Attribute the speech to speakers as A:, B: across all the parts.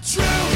A: the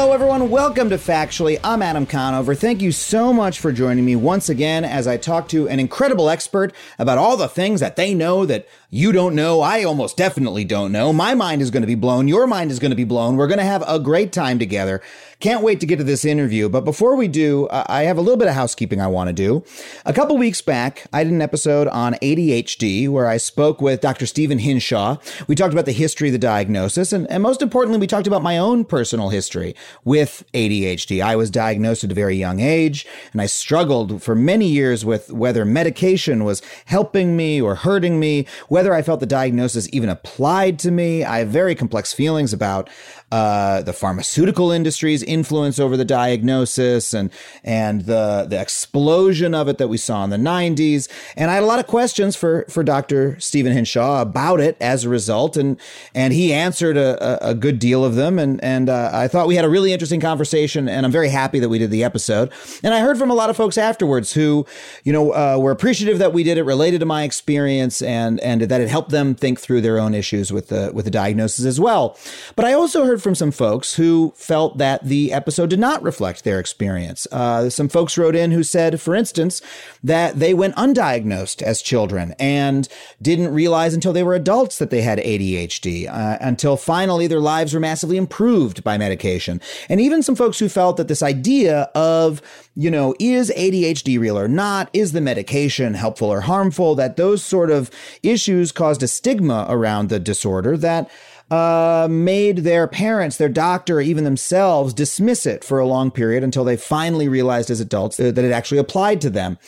B: Hello, everyone. Welcome to Factually. I'm Adam Conover. Thank you so much for joining me once again as I talk to an incredible expert about all the things that they know that you don't know. I almost definitely don't know. My mind is going to be blown. Your mind is going to be blown. We're going to have a great time together. Can't wait to get to this interview. But before we do, I have a little bit of housekeeping I want to do. A couple weeks back, I did an episode on ADHD where I spoke with Dr. Stephen Hinshaw. We talked about the history of the diagnosis, and, and most importantly, we talked about my own personal history with ADHD. I was diagnosed at a very young age, and I struggled for many years with whether medication was helping me or hurting me, whether I felt the diagnosis even applied to me. I have very complex feelings about uh, the pharmaceutical industry's influence over the diagnosis and and the the explosion of it that we saw in the 90s. And I had a lot of questions for for Dr. Stephen Hinshaw about it as a result, and and he answered a, a, a good deal of them. And and uh, I thought we had a really interesting conversation, and I'm very happy that we did the episode. And I heard from a lot of folks afterwards who, you know, uh, were appreciative that we did it, related to my experience, and and that it helped them think through their own issues with the with the diagnosis as well. But I also heard from some folks who felt that the episode did not reflect their experience. Uh, some folks wrote in who said, for instance, that they went undiagnosed as children and didn't realize until they were adults that they had ADHD, uh, until finally their lives were massively improved by medication. And even some folks who felt that this idea of, you know, is ADHD real or not? Is the medication helpful or harmful? That those sort of issues caused a stigma around the disorder that uh, made their parents, their doctor, even themselves dismiss it for a long period until they finally realized as adults that it actually applied to them.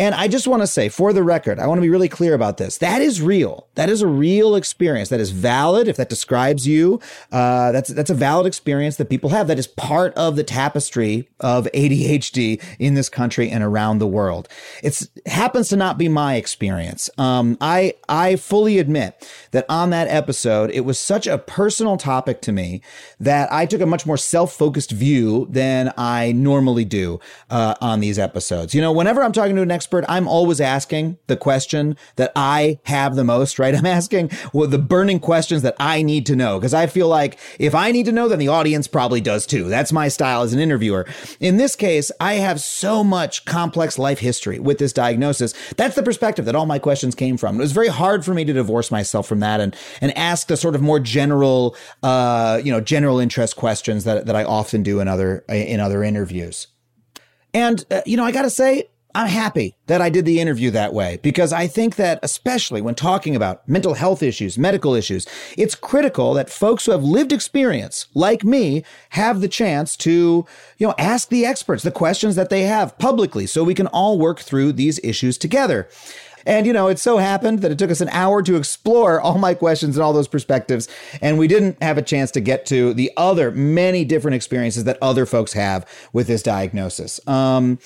B: And I just want to say, for the record, I want to be really clear about this. That is real. That is a real experience. That is valid. If that describes you, uh, that's that's a valid experience that people have. That is part of the tapestry of ADHD in this country and around the world. It happens to not be my experience. Um, I I fully admit that on that episode, it was such a personal topic to me that I took a much more self focused view than I normally do uh, on these episodes. You know, whenever I'm talking to an expert, I'm always asking the question that I have the most, right? I'm asking well, the burning questions that I need to know because I feel like if I need to know, then the audience probably does too. That's my style as an interviewer. In this case, I have so much complex life history with this diagnosis. That's the perspective that all my questions came from. It was very hard for me to divorce myself from that and and ask the sort of more general, uh, you know, general interest questions that that I often do in other in other interviews. And uh, you know, I got to say, I'm happy that I did the interview that way because I think that, especially when talking about mental health issues, medical issues, it's critical that folks who have lived experience, like me, have the chance to, you know, ask the experts the questions that they have publicly so we can all work through these issues together. And, you know, it so happened that it took us an hour to explore all my questions and all those perspectives. And we didn't have a chance to get to the other many different experiences that other folks have with this diagnosis. Um,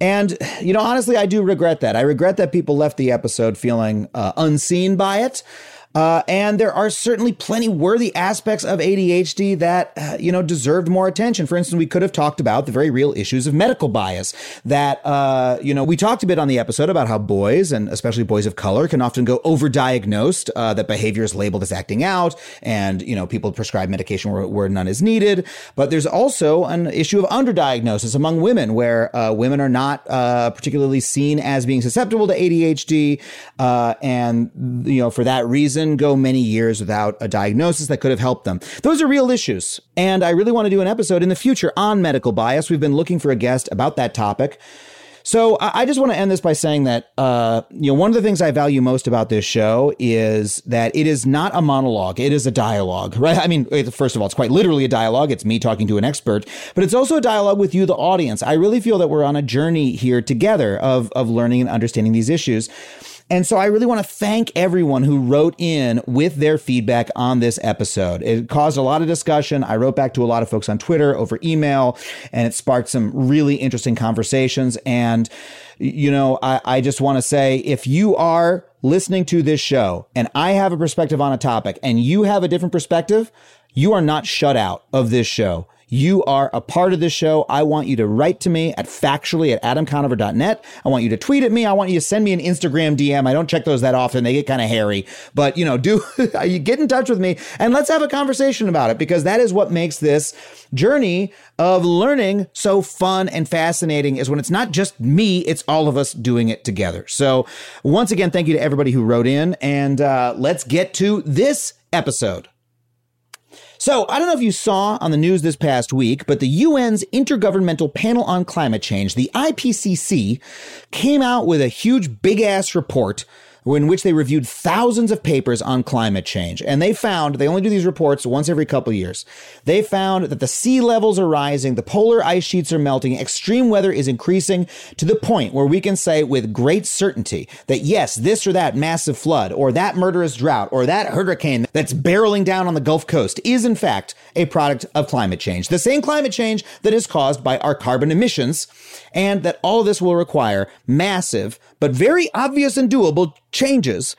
B: and, you know, honestly, I do regret that. I regret that people left the episode feeling uh, unseen by it. Uh, and there are certainly plenty worthy aspects of ADHD that, uh, you know, deserved more attention. For instance, we could have talked about the very real issues of medical bias that, uh, you know, we talked a bit on the episode about how boys and especially boys of color can often go overdiagnosed, uh, that behavior is labeled as acting out and, you know, people prescribe medication where, where none is needed. But there's also an issue of underdiagnosis among women where uh, women are not uh, particularly seen as being susceptible to ADHD. and, you know, for that reason, go many years without a diagnosis that could have helped them. Those are real issues. And I really want to do an episode in the future on medical bias. We've been looking for a guest about that topic. So I just want to end this by saying that uh, you know one of the things I value most about this show is that it is not a monologue; it is a dialogue, right? I mean, first of all, it's quite literally a dialogue. It's me talking to an expert, but it's also a dialogue with you, the audience. I really feel that we're on a journey here together of of learning and understanding these issues. And so I really want to thank everyone who wrote in with their feedback on this episode. It caused a lot of discussion. I wrote back to a lot of folks on Twitter over email, and it sparked some really interesting conversations. And, you know, I, I just want to say if you are listening to this show and I have a perspective on a topic and you have a different perspective, you are not shut out of this show. You are a part of this show. I want you to write to me at factually at adamconover.net. I want you to tweet at me. I want you to send me an Instagram DM. I don't check those that often. They get kind of hairy, but you know, do you get in touch with me and let's have a conversation about it because that is what makes this journey of learning so fun and fascinating is when it's not just me, it's all of us doing it together. So once again, thank you to everybody who wrote in and uh, let's get to this episode. So, I don't know if you saw on the news this past week, but the UN's Intergovernmental Panel on Climate Change, the IPCC, came out with a huge big ass report in which they reviewed thousands of papers on climate change. And they found, they only do these reports once every couple years. They found that the sea levels are rising, the polar ice sheets are melting, extreme weather is increasing to the point where we can say with great certainty that yes, this or that massive flood, or that murderous drought, or that hurricane that's barreling down on the Gulf Coast is in fact a product of climate change. The same climate change that is caused by our carbon emissions, and that all this will require massive, but very obvious and doable changes.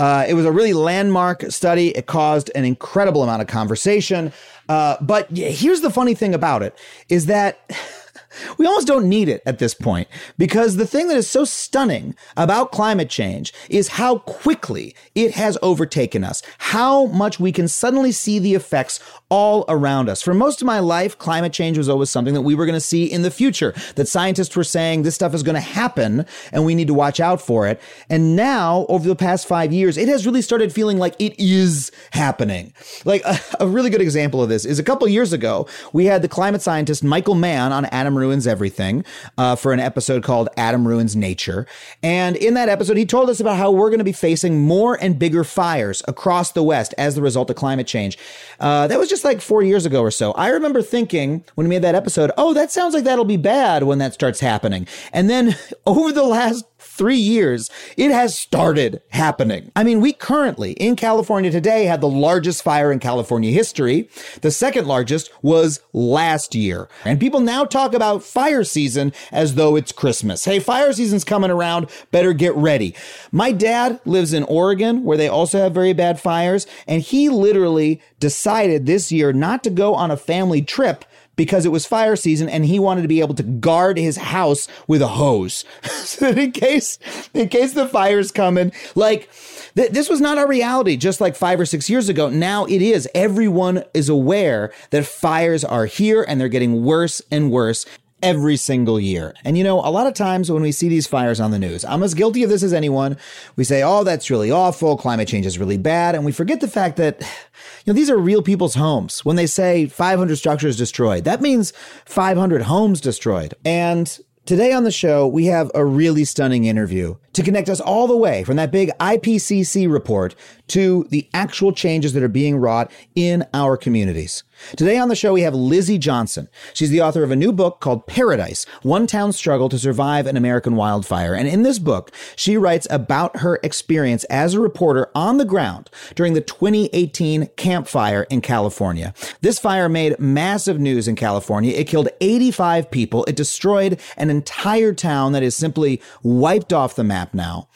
B: Uh, it was a really landmark study. It caused an incredible amount of conversation. Uh, but here's the funny thing about it is that we almost don't need it at this point because the thing that is so stunning about climate change is how quickly it has overtaken us, how much we can suddenly see the effects all around us. For most of my life, climate change was always something that we were going to see in the future, that scientists were saying this stuff is going to happen and we need to watch out for it. And now, over the past five years, it has really started feeling like it is happening. Like a, a really good example of this is a couple years ago, we had the climate scientist Michael Mann on Adam Ruins Everything uh, for an episode called Adam Ruins Nature. And in that episode, he told us about how we're going to be facing more and bigger fires across the West as the result of climate change. Uh, that was just like four years ago or so. I remember thinking when we made that episode, oh, that sounds like that'll be bad when that starts happening. And then over the last three years, it has started happening. I mean, we currently in California today had the largest fire in California history. The second largest was last year. And people now talk about fire season as though it's Christmas. Hey, fire season's coming around. Better get ready. My dad lives in Oregon where they also have very bad fires. And he literally decided this year not to go on a family trip because it was fire season and he wanted to be able to guard his house with a hose. so in case, in case the fire's coming, like th- this was not our reality just like five or six years ago. Now it is. Everyone is aware that fires are here and they're getting worse and worse every single year. And you know, a lot of times when we see these fires on the news, I'm as guilty of this as anyone. We say, oh, that's really awful. Climate change is really bad. And we forget the fact that, you know, these are real people's homes. When they say 500 structures destroyed, that means 500 homes destroyed. And Today on the show, we have a really stunning interview to connect us all the way from that big IPCC report to the actual changes that are being wrought in our communities. Today on the show, we have Lizzie Johnson. She's the author of a new book called Paradise One Town Struggle to Survive an American Wildfire. And in this book, she writes about her experience as a reporter on the ground during the 2018 Camp Fire in California. This fire made massive news in California. It killed 85 people, it destroyed an entire town that is simply wiped off the map now.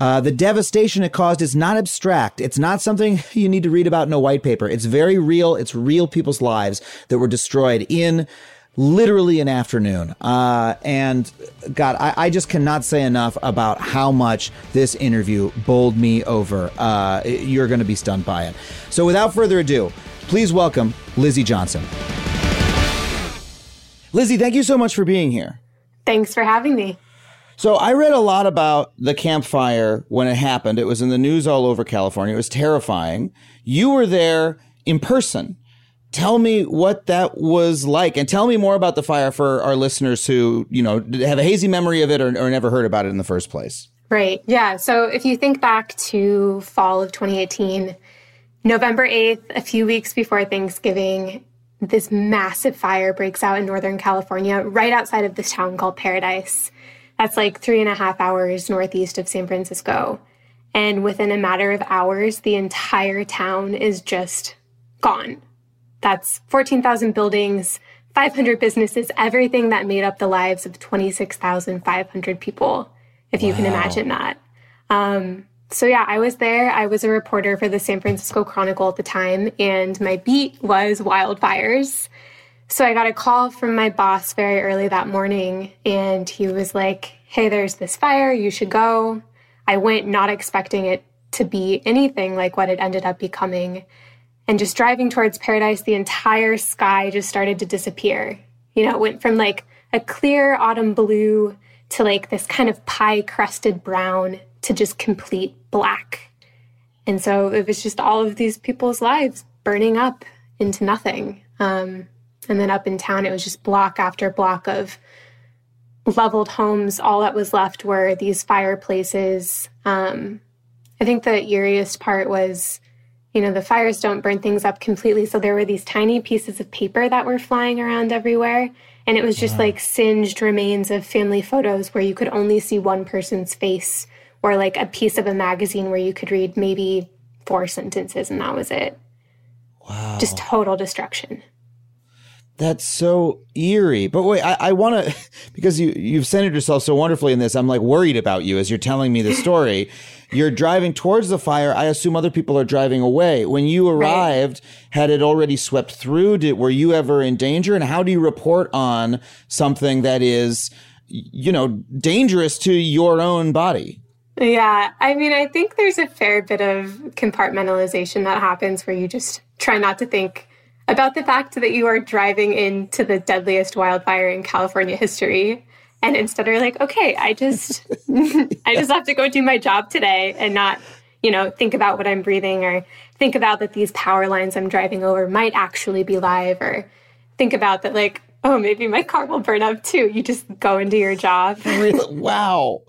B: Uh, the devastation it caused is not abstract. It's not something you need to read about in a white paper. It's very real. It's real people's lives that were destroyed in literally an afternoon. Uh, and God, I, I, just cannot say enough about how much this interview bowled me over. Uh, you're going to be stunned by it. So without further ado, please welcome Lizzie Johnson. Lizzie, thank you so much for being here.
C: Thanks for having me.
B: So I read a lot about the Camp Fire when it happened. It was in the news all over California. It was terrifying. You were there in person. Tell me what that was like and tell me more about the fire for our listeners who, you know, have a hazy memory of it or, or never heard about it in the first place.
C: Right. Yeah. So if you think back to fall of 2018, November 8th, a few weeks before Thanksgiving, this massive fire breaks out in Northern California right outside of this town called Paradise. That's like three and a half hours northeast of San Francisco. And within a matter of hours, the entire town is just gone. That's 14,000 buildings, 500 businesses, everything that made up the lives of 26,500 people, if you can imagine that. Um, so, yeah, I was there. I was a reporter for the San Francisco Chronicle at the time, and my beat was wildfires. So, I got a call from my boss very early that morning, and he was like, Hey, there's this fire. You should go. I went not expecting it to be anything like what it ended up becoming. And just driving towards paradise, the entire sky just started to disappear. You know, it went from like a clear autumn blue to like this kind of pie crusted brown to just complete black. And so it was just all of these people's lives burning up into nothing. Um, and then up in town, it was just block after block of leveled homes. All that was left were these fireplaces. Um, I think the eeriest part was, you know, the fires don't burn things up completely. So there were these tiny pieces of paper that were flying around everywhere. And it was just like singed remains of family photos where you could only see one person's face, or like a piece of a magazine where you could read maybe four sentences and that was it.
B: Wow.
C: Just total destruction.
B: That's so eerie. But wait, I, I want to because you you've centered yourself so wonderfully in this. I'm like worried about you as you're telling me the story. you're driving towards the fire. I assume other people are driving away. When you arrived, had it already swept through? Did were you ever in danger? And how do you report on something that is, you know, dangerous to your own body?
C: Yeah, I mean, I think there's a fair bit of compartmentalization that happens where you just try not to think about the fact that you are driving into the deadliest wildfire in California history and instead are like, okay, I just I just have to go do my job today and not, you know, think about what I'm breathing or think about that these power lines I'm driving over might actually be live or think about that like, oh, maybe my car will burn up too. You just go into your job.
B: Wow.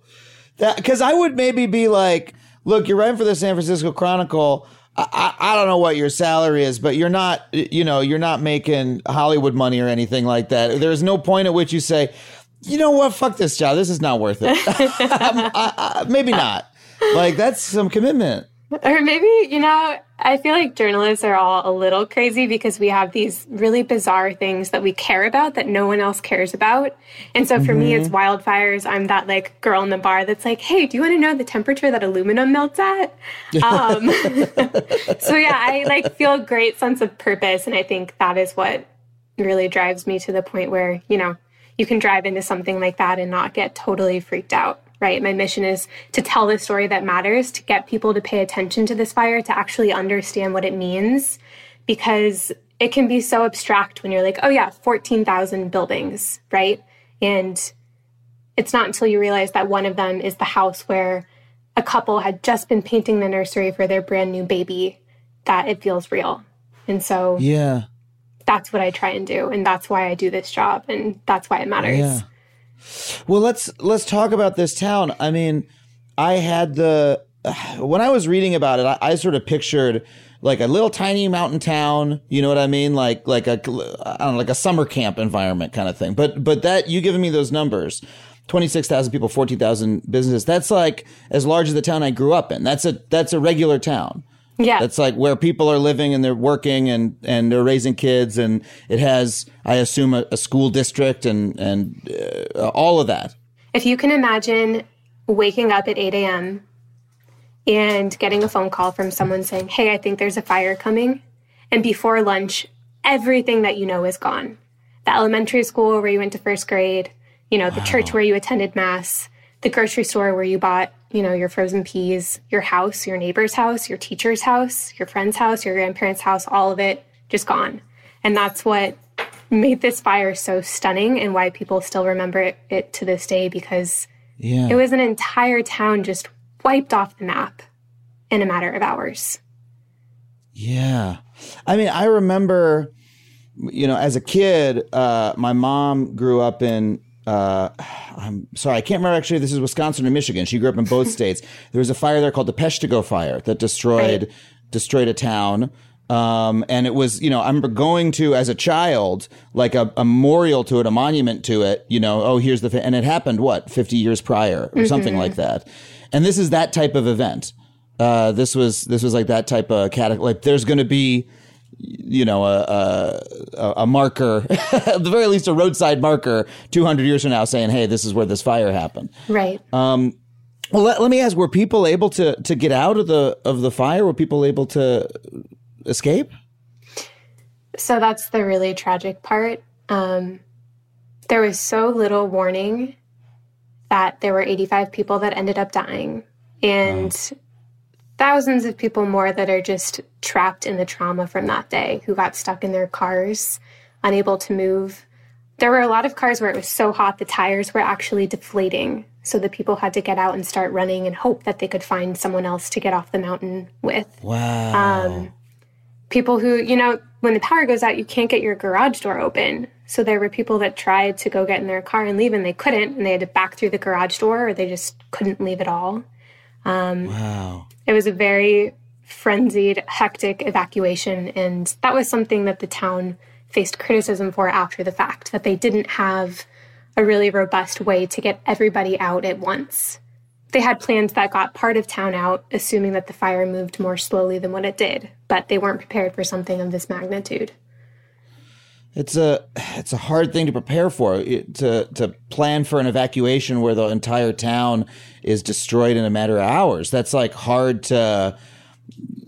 B: That because I would maybe be like, look, you're writing for the San Francisco Chronicle. I, I don't know what your salary is, but you're not, you know, you're not making Hollywood money or anything like that. There's no point at which you say, you know what, fuck this job. This is not worth it. I, I, maybe not. Like that's some commitment.
C: Or maybe, you know, I feel like journalists are all a little crazy because we have these really bizarre things that we care about that no one else cares about. And so for mm-hmm. me, it's wildfires. I'm that like girl in the bar that's like, hey, do you want to know the temperature that aluminum melts at? Um, so yeah, I like feel a great sense of purpose. And I think that is what really drives me to the point where, you know, you can drive into something like that and not get totally freaked out right? My mission is to tell the story that matters, to get people to pay attention to this fire, to actually understand what it means, because it can be so abstract when you're like, oh, yeah, 14,000 buildings, right? And it's not until you realize that one of them is the house where a couple had just been painting the nursery for their brand new baby that it feels real. And so,
B: yeah,
C: that's what I try and do. And that's why I do this job. And that's why it matters.
B: Yeah. Well, let's let's talk about this town. I mean, I had the when I was reading about it, I, I, sort of pictured like a little tiny mountain town. You know what I mean? Like like a I don't know, like a summer camp environment kind of thing. But but that you giving me those numbers. 26,000 people, 14,000 businesses. That's like as large as the town I grew up in. That's a that's a regular town.
C: Yeah.
B: That's like where people are living and they're working and, and they're raising kids. And it has, I assume, a, a school district and, and uh, all of that.
C: If you can imagine waking up at 8 a.m. and getting a phone call from someone saying, Hey, I think there's a fire coming. And before lunch, everything that you know is gone. The elementary school where you went to first grade, you know, the wow. church where you attended mass, the grocery store where you bought you know, your frozen peas, your house, your neighbor's house, your teacher's house, your friend's house, your grandparents' house, all of it just gone. And that's what made this fire so stunning and why people still remember it, it to this day because yeah. it was an entire town just wiped off the map in a matter of hours.
B: Yeah. I mean, I remember, you know, as a kid, uh, my mom grew up in uh, I'm sorry, I can't remember actually. This is Wisconsin or Michigan. She grew up in both states. There was a fire there called the Peshtigo fire that destroyed right. destroyed a town. Um, and it was, you know, I remember going to as a child, like a, a memorial to it, a monument to it, you know, oh, here's the, and it happened, what, 50 years prior or something like that. And this is that type of event. Uh, this was, this was like that type of cat, like there's going to be, you know, a, a, a marker, at the very least a roadside marker 200 years from now saying, hey, this is where this fire happened.
C: Right.
B: Well, let, let me ask: Were people able to to get out of the of the fire? Were people able to escape?
C: So that's the really tragic part. Um, there was so little warning that there were 85 people that ended up dying, and thousands of people more that are just trapped in the trauma from that day who got stuck in their cars, unable to move. There were a lot of cars where it was so hot the tires were actually deflating. So the people had to get out and start running and hope that they could find someone else to get off the mountain with
B: Wow.
C: Um, people who, you know, when the power goes out, you can't get your garage door open. So there were people that tried to go get in their car and leave and they couldn't, and they had to back through the garage door or they just couldn't leave at all.
B: Um, wow.
C: It was a very frenzied, hectic evacuation. And that was something that the town faced criticism for after the fact that they didn't have a really robust way to get everybody out at once. They had plans that got part of town out, assuming that the fire moved more slowly than what it did, but they weren't prepared for something of this magnitude.
B: It's a it's a hard thing to prepare for. It- to to plan for an evacuation where the entire town is destroyed in a matter of hours. That's like hard to.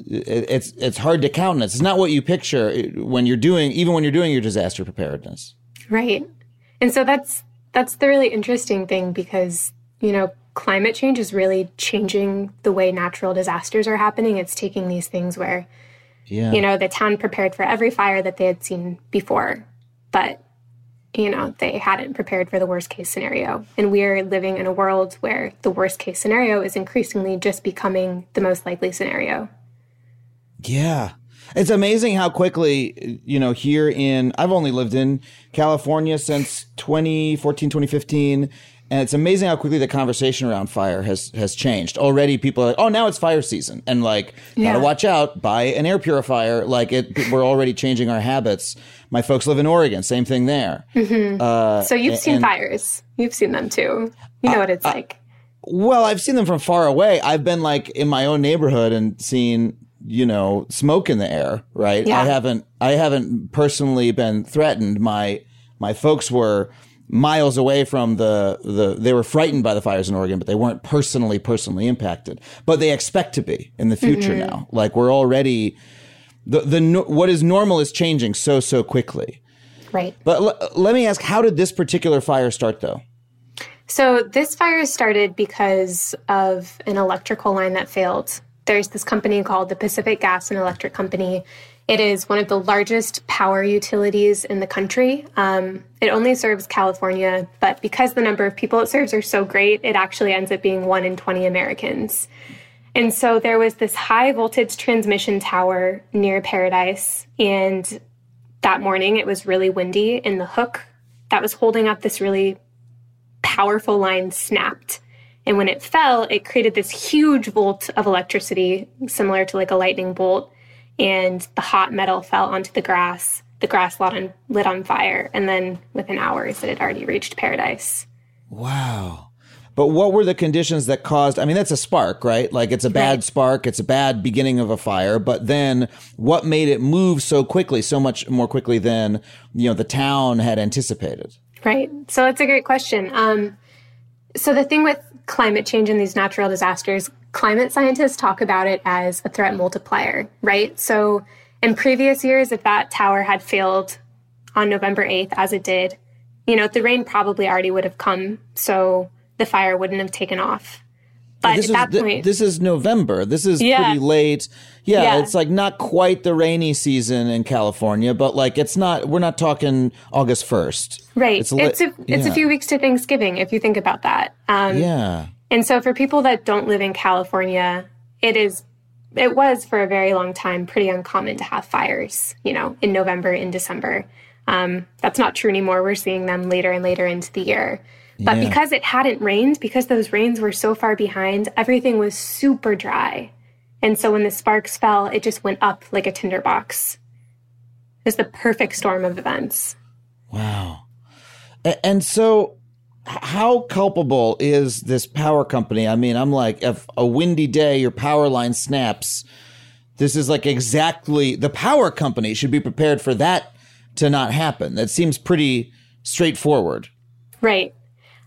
B: it- It's it's hard to countenance. It's not what you picture when you're doing even when you're doing your disaster preparedness.
C: Right. And so that's that's the really interesting thing because, you know, climate change is really changing the way natural disasters are happening. It's taking these things where
B: Yeah.
C: you know, the town prepared for every fire that they had seen before, but you know, they hadn't prepared for the worst case scenario. And we're living in a world where the worst case scenario is increasingly just becoming the most likely scenario.
B: Yeah. It's amazing how quickly, you know, here in, I've only lived in California since 2014, 2015. And it's amazing how quickly the conversation around fire has, has changed. Already people are like, oh, now it's fire season. And like,
C: Yeah.
B: gotta watch out, buy an air purifier. Like it, we're already changing our habits. My folks live in Oregon, same thing there. Mm-hmm.
C: Uh, so you've seen
B: and-
C: fires. You've seen them too. You know what it's like.
B: Well, I've seen them from far away. I've been like in my own neighborhood and seen, you know, smoke in the air, right?
C: Yeah.
B: I haven't I haven't personally been threatened. My my folks were miles away from the the they were frightened by the fires in Oregon, but they weren't personally personally impacted. But they expect to be in the future mm-hmm. now. Like we're already the the what is normal is changing so so quickly.
C: Right.
B: But l- let me ask how did this particular fire start though?
C: So this fire started because of an electrical line that failed. There's this company called the Pacific Gas and Electric Company. It is one of the largest power utilities in the country. Um, it only serves California, but because the number of people it serves are so great, it actually ends up being one in 20 Americans. And so there was this high voltage transmission tower near Paradise, and that morning it was really windy, and the hook that was holding up this really powerful line snapped. And when it fell, it created this huge bolt of electricity, similar to like a lightning bolt. And the hot metal fell onto the grass. The grass lit on, lit on fire. And then within hours, it had already reached paradise.
B: Wow. But what were the conditions that caused? I mean, that's a spark, right? Like it's a bad
C: Right.
B: spark, it's a bad beginning of a fire. But then, what made it move so quickly, so much more quickly than you know the town had anticipated?
C: Right. So that's a great question. Um, so the thing with climate change and these natural disasters, climate scientists talk about it as a threat multiplier, right? So in previous years, if that tower had failed on November 8th, as it did, you know, the rain probably already would have come. So the fire wouldn't have taken off. But
B: This
C: at that
B: is
C: point,
B: this is November. This is
C: Yeah.
B: pretty late. Yeah,
C: Yeah.
B: it's like not quite the rainy season in California, but like it's not. We're not talking August first,
C: right?
B: It's
C: It's, a it's
B: yeah.
C: a few weeks to Thanksgiving if you think about that. Um,
B: Yeah.
C: And so for people that don't live in California, it is it was for a very long time pretty uncommon to have fires, you know, in November, in December. Um, that's not true anymore. We're seeing them later and later into the year. But
B: Yeah.
C: because it hadn't rained, because those rains were so far behind, everything was super dry. And so when the sparks fell, it just went up like a tinderbox. It was the perfect storm of events.
B: Wow. And so, how culpable is this power company? I mean, I'm like, if a windy day, your power line snaps, this is like exactly the power company should be prepared for that to not happen. That seems pretty straightforward.
C: Right.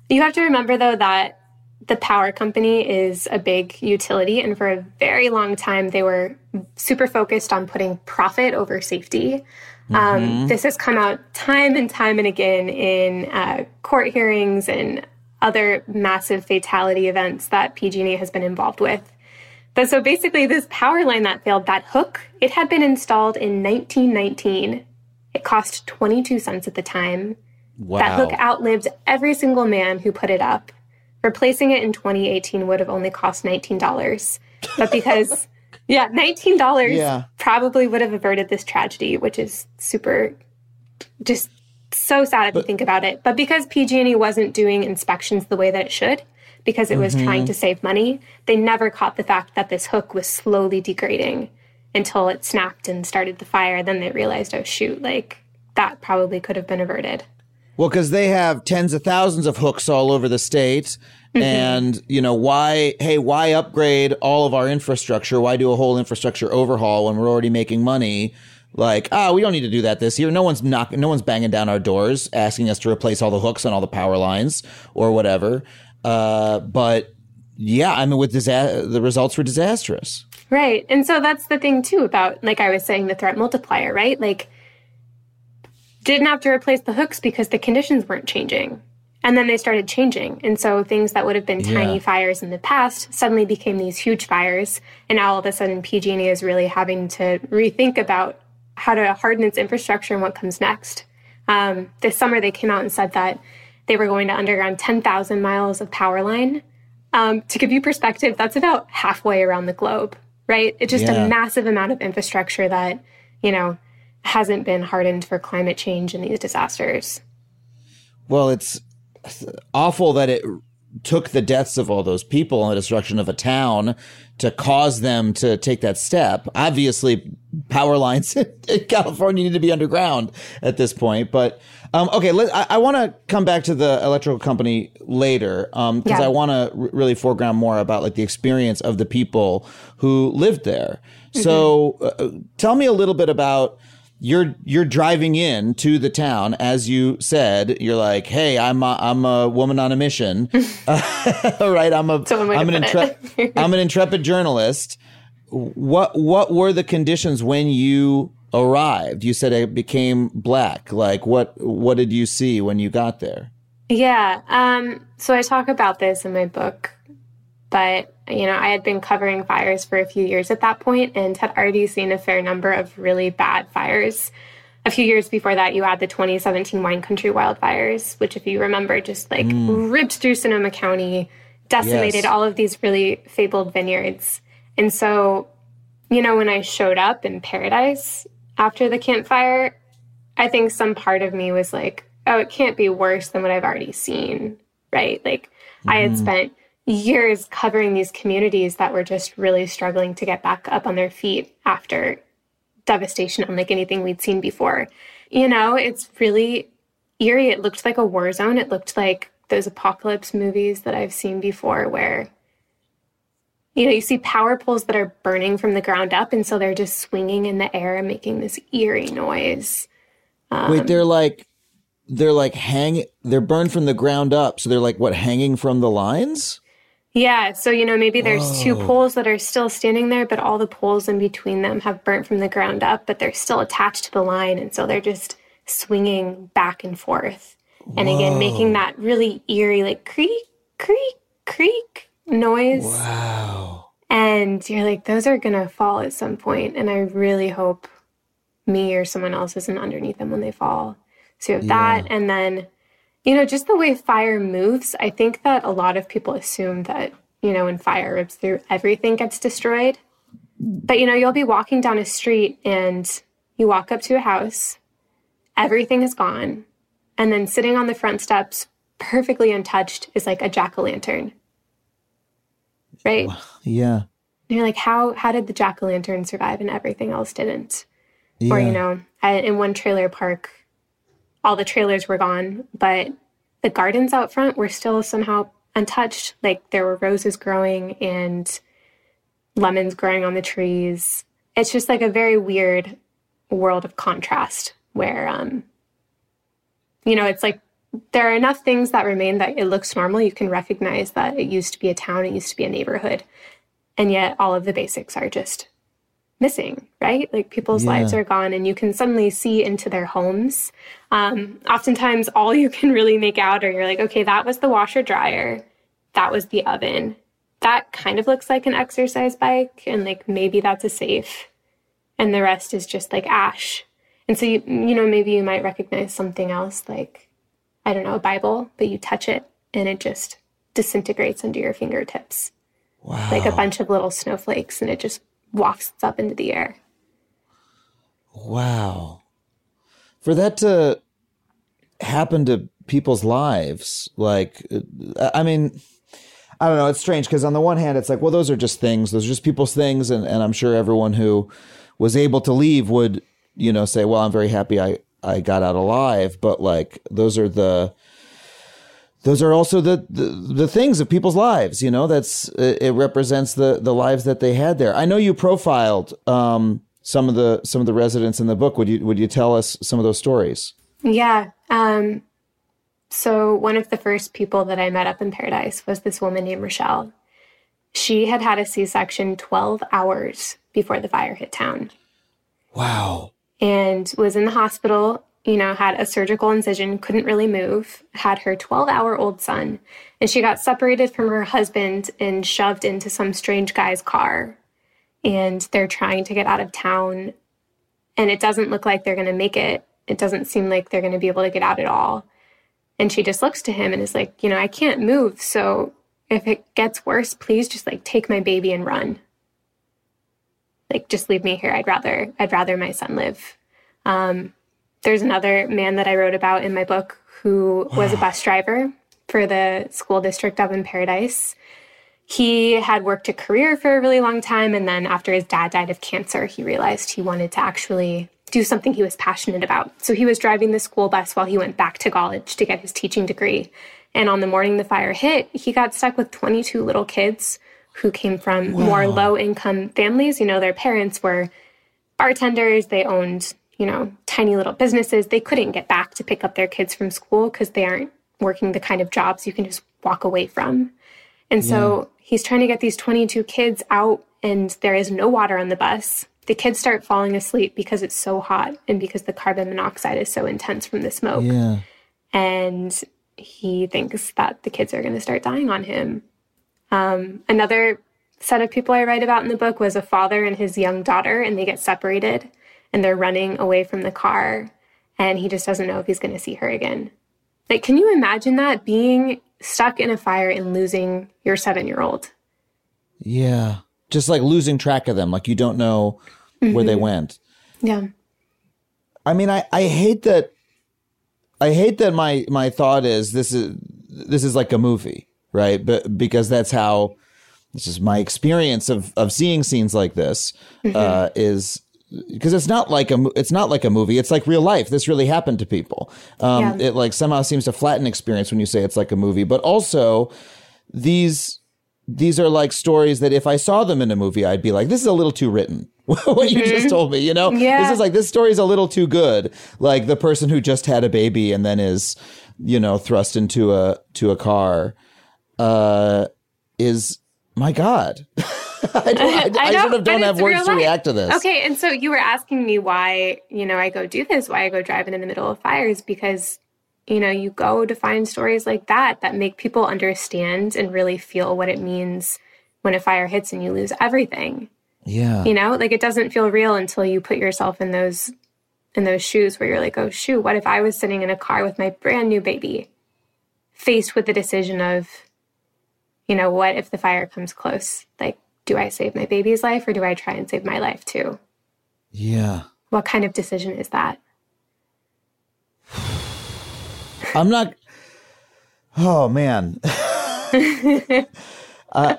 C: You have to remember, though, that the power company is a big utility, and for a very long time, they were super focused on putting profit over safety. Um, this has come out time and time and again in uh, court hearings and other massive fatality events that PG&E has been involved with. But so basically, this power line that failed, that hook, it had been installed in 1919. It cost 22 cents at the time.
B: Wow.
C: That hook outlived every single man who put it up. Replacing it in 2018 would have only cost $19. But because, yeah, $19
B: Yeah.
C: probably would have averted this tragedy, which is super, just so sad if you think about it. But because PG&E wasn't doing inspections the way that it should, because it was mm-hmm. trying to save money, they never caught the fact that this hook was slowly degrading until it snapped and started the fire. Then they realized, oh shoot, like that probably could have been averted.
B: Well, because they have tens of thousands of hooks all over the state. And, you know, why, hey, why upgrade all of our infrastructure? Why do a whole infrastructure overhaul when we're already making money? Like, ah, we don't need to do that this year. No one's knocking no one's banging down our doors asking us to replace all the hooks on all the power lines or whatever. Uh, but yeah, I mean, with disa- the results were disastrous.
C: Right. And so that's the thing too about like I was saying the threat multiplier, right? Like didn't have to replace the hooks because the conditions weren't changing. And then they started changing. And so things that would have been tiny
B: Yeah.
C: fires in the past suddenly became these huge fires. And now all of a sudden PG&E is really having to rethink about how to harden its infrastructure and what comes next. Um, this summer they came out and said that they were going to underground 10,000 miles of power line. Um, to give you perspective, that's about halfway around the globe, right? It's just
B: Yeah.
C: a massive amount of infrastructure that, you know, hasn't been hardened for climate change and these disasters.
B: Well, it's awful that it took the deaths of all those people and the destruction of a town to cause them to take that step. Obviously, power lines in California need to be underground at this point. But um, okay, let, I, I want to come back to the electrical company later because
C: Yeah.
B: I want to r- really foreground more about like the experience of the people who lived there. So, uh, tell me a little bit about you're you're driving in to the town as you said you're like hey i'm a, i'm a woman on a mission. All right? I'm a
C: So one way to
B: i'm an intre- i'm an intrepid journalist. What what were the conditions when you arrived? You said it became black. Like what what did you see when you got there?
C: Yeah. Um, so I talk about this in my book, but you know, I had been covering fires for a few years at that point and had already seen a fair number of really bad fires. A few years before that, you had the 2017 wine country wildfires, which, if you remember, just like mm. ripped through Sonoma County, decimated
B: Yes.
C: all of these really fabled vineyards. And so, you know, when I showed up in Paradise after the Camp Fire, I think some part of me was like, oh, it can't be worse than what I've already seen, right? Like I had mm-hmm. spent years covering these communities that were just really struggling to get back up on their feet after devastation unlike anything we'd seen before. You know, it's really eerie. It looked like a war zone. It looked like those apocalypse movies that I've seen before where you know, you see power poles that are burning from the ground up, and so they're just swinging in the air and making this eerie noise.
B: wait um, they're like they're like hang they're burned from the ground up so they're like what hanging from the lines
C: Yeah, so you know, maybe there's two poles that are still standing there, but all the poles in between them have burnt from the ground up, but they're still attached to the line, and so they're just swinging back and forth. And again, making that really eerie, like creak, creak, creak noise.
B: wow
C: And you're like, those are gonna fall at some point, and I really hope me or someone else isn't underneath them when they fall. So you have that, and then you know, just the way fire moves, I think that a lot of people assume that, you know, when fire rips through, everything gets destroyed. But, you know, you'll be walking down a street and you walk up to a house, everything is gone. And then sitting on the front steps, perfectly untouched, is like a jack o' lantern. Right?
B: yeah
C: And you're like, how how did the jack o' lantern survive and everything else didn't?
B: Yeah.
C: Or you know, in one trailer park, all the trailers were gone, but the gardens out front were still somehow untouched. Like there were roses growing and lemons growing on the trees. It's just like a very weird world of contrast where um you know, it's like there are enough things that remain that it looks normal. You can recognize that it used to be a town, it used to be a neighborhood. And yet all of the basics are just missing, right? Like people's
B: Yeah.
C: lives are gone and you can suddenly see into their homes. Um, oftentimes, all you can really make out are you're like, okay, that was the washer dryer, that was the oven. That kind of looks like an exercise bike, and like maybe that's a safe. And the rest is just like ash. And so, you, you know, maybe you might recognize something else like, I don't know, a Bible, but you touch it and it just disintegrates under your fingertips
B: Wow.
C: like a bunch of little snowflakes and it just wafts up into the air.
B: Wow. For that to happen to people's lives, like, uh, I mean, I don't know. It's strange because on the one hand, it's like, well, those are just things. Those are just people's things, and, and I'm sure everyone who was able to leave would, you know, say, well, I'm very happy I I got out alive. But like, those are the those are also the, the the things of people's lives. You know, that's it represents the the lives that they had there. I know you profiled um, some of the some of the residents in the book. Would you would you tell us some of those stories?
C: Yeah. Um, so one of the first people that I met up in Paradise was this woman named Rochelle. She had had a C-section 12 hours before the fire hit town
B: Wow.
C: and was in the hospital, you know, had a surgical incision, couldn't really move, had her 12 hour old son, and she got separated from her husband and shoved into some strange guy's car. And they're trying to get out of town, and it doesn't look like they're going to make it. It doesn't seem like they're going to be able to get out at all. And she just looks to him and is like, you know, I can't move. So if it gets worse, please just like take my baby and run like just leave me here i'd rather i'd rather my son live um, there's another man that i wrote about in my book who was a bus driver for the school district of in paradise. He had worked a career for a really long time and then after his dad died of cancer he realized he wanted to actually do something he was passionate about. So he was driving the school bus while he went back to college to get his teaching degree. And on the morning the fire hit he got stuck with 22 little kids who came from more low income families. You know, their parents were bartenders, they owned, you know, tiny little businesses. They couldn't get back to pick up their kids from school because they aren't working the kind of jobs you can just walk away from. And so he's trying to get these 22 kids out, and there is no water on the bus. The kids start falling asleep because it's so hot and because the carbon monoxide is so intense from the smoke
B: Yeah.
C: and he thinks that the kids are going to start dying on him. Um, another set of people I write about in the book was a father and his young daughter, and they get separated and they're running away from the car, and he just doesn't know if he's going to see her again. Like, can you imagine that being stuck in a fire and losing your seven year old?
B: Yeah. Just like losing track of them, like you don't know where they went.
C: Yeah.
B: I mean, I, I hate that. I hate that my my thought is this is this is like a movie, right? But because that's how this is my experience of of seeing scenes like this uh, is because it's not like a it's not like a movie. It's like real life. This really happened to people. Um,
C: Yeah.
B: It like somehow seems to flatten experience when you say it's like a movie, but also these these are like stories that if I saw them in a movie, I'd be like, this is a little too written. what you just told me, you know?
C: Yeah.
B: This is like, this story's a little too good. Like the person who just had a baby and then is, you know, thrust into a, to a car, uh, is, my God. I, don't, I, I,
C: know,
B: sort of don't have words to react to this.
C: Okay, and so you were asking me why, you know, I go do this, why I go driving in the middle of fires, because, you know, you go to find stories like that that make people understand and really feel what it means when a fire hits and you lose everything.
B: Yeah.
C: You know, like it doesn't feel real until you put yourself in those in those shoes where you're like, oh shoot, what if I was sitting in a car with my brand new baby, faced with the decision of, you know, what if the fire comes close? Like, do I save my baby's life or do I try and save my life too?
B: Yeah.
C: What kind of decision is that?
B: I'm not. Oh man. uh, uh,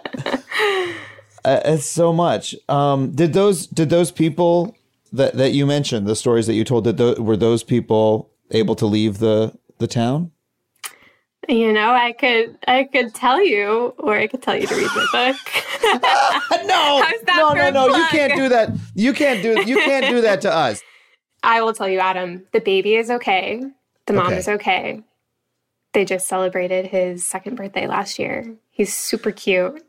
B: it's so much. Um, did those did those people that that you mentioned the stories that you told that tho- were those people able to leave the the town?
C: You know, I could I could tell you, or I could tell you to read my book.
B: no,
C: How's
B: no, no,
C: a
B: no. You can't do that. You can't do you can't do that to us.
C: I will tell you, Adam, the baby is okay. The mom
B: Okay.
C: is okay. They just celebrated his second birthday last year. He's super cute.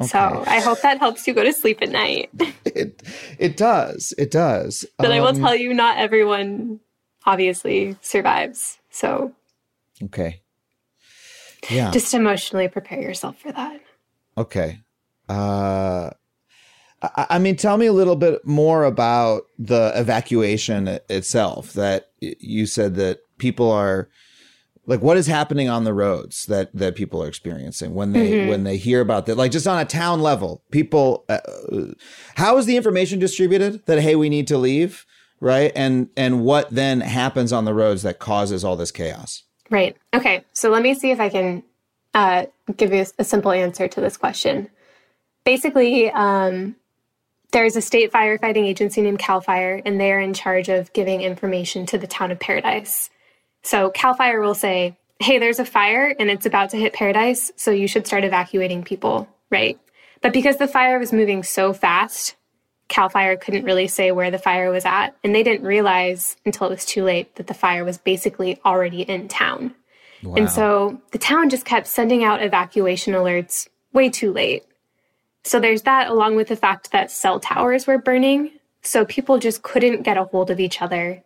B: Okay.
C: So I hope that helps you go to sleep at night.
B: It it does. It does.
C: but I will
B: Um,
C: tell you, not everyone obviously survives. So
B: Okay. Yeah.
C: just emotionally prepare yourself for that.
B: Okay. Uh, I, I mean, tell me a little bit more about the evacuation itself. That you said that people are like, what is happening on the roads that that people are experiencing when they
C: Mhm.
B: when they hear about that? Like, just on a town level, people. Uh, how is the information distributed that hey, we need to leave, right? And and what then happens on the roads that causes all this chaos?
C: Right. Okay. So let me see if I can uh, give you a simple answer to this question. Basically, um, there's a state firefighting agency named CAL FIRE, and they're in charge of giving information to the town of Paradise. So CAL FIRE will say, hey, there's a fire and it's about to hit Paradise, so you should start evacuating people, right? But because the fire was moving so fast, CAL FIRE couldn't really say where the fire was at, and they didn't realize until it was too late that the fire was basically already in town. And so the town just kept sending out evacuation alerts way too late. So there's that, along with the fact that cell towers were burning. So people just couldn't get a hold of each other.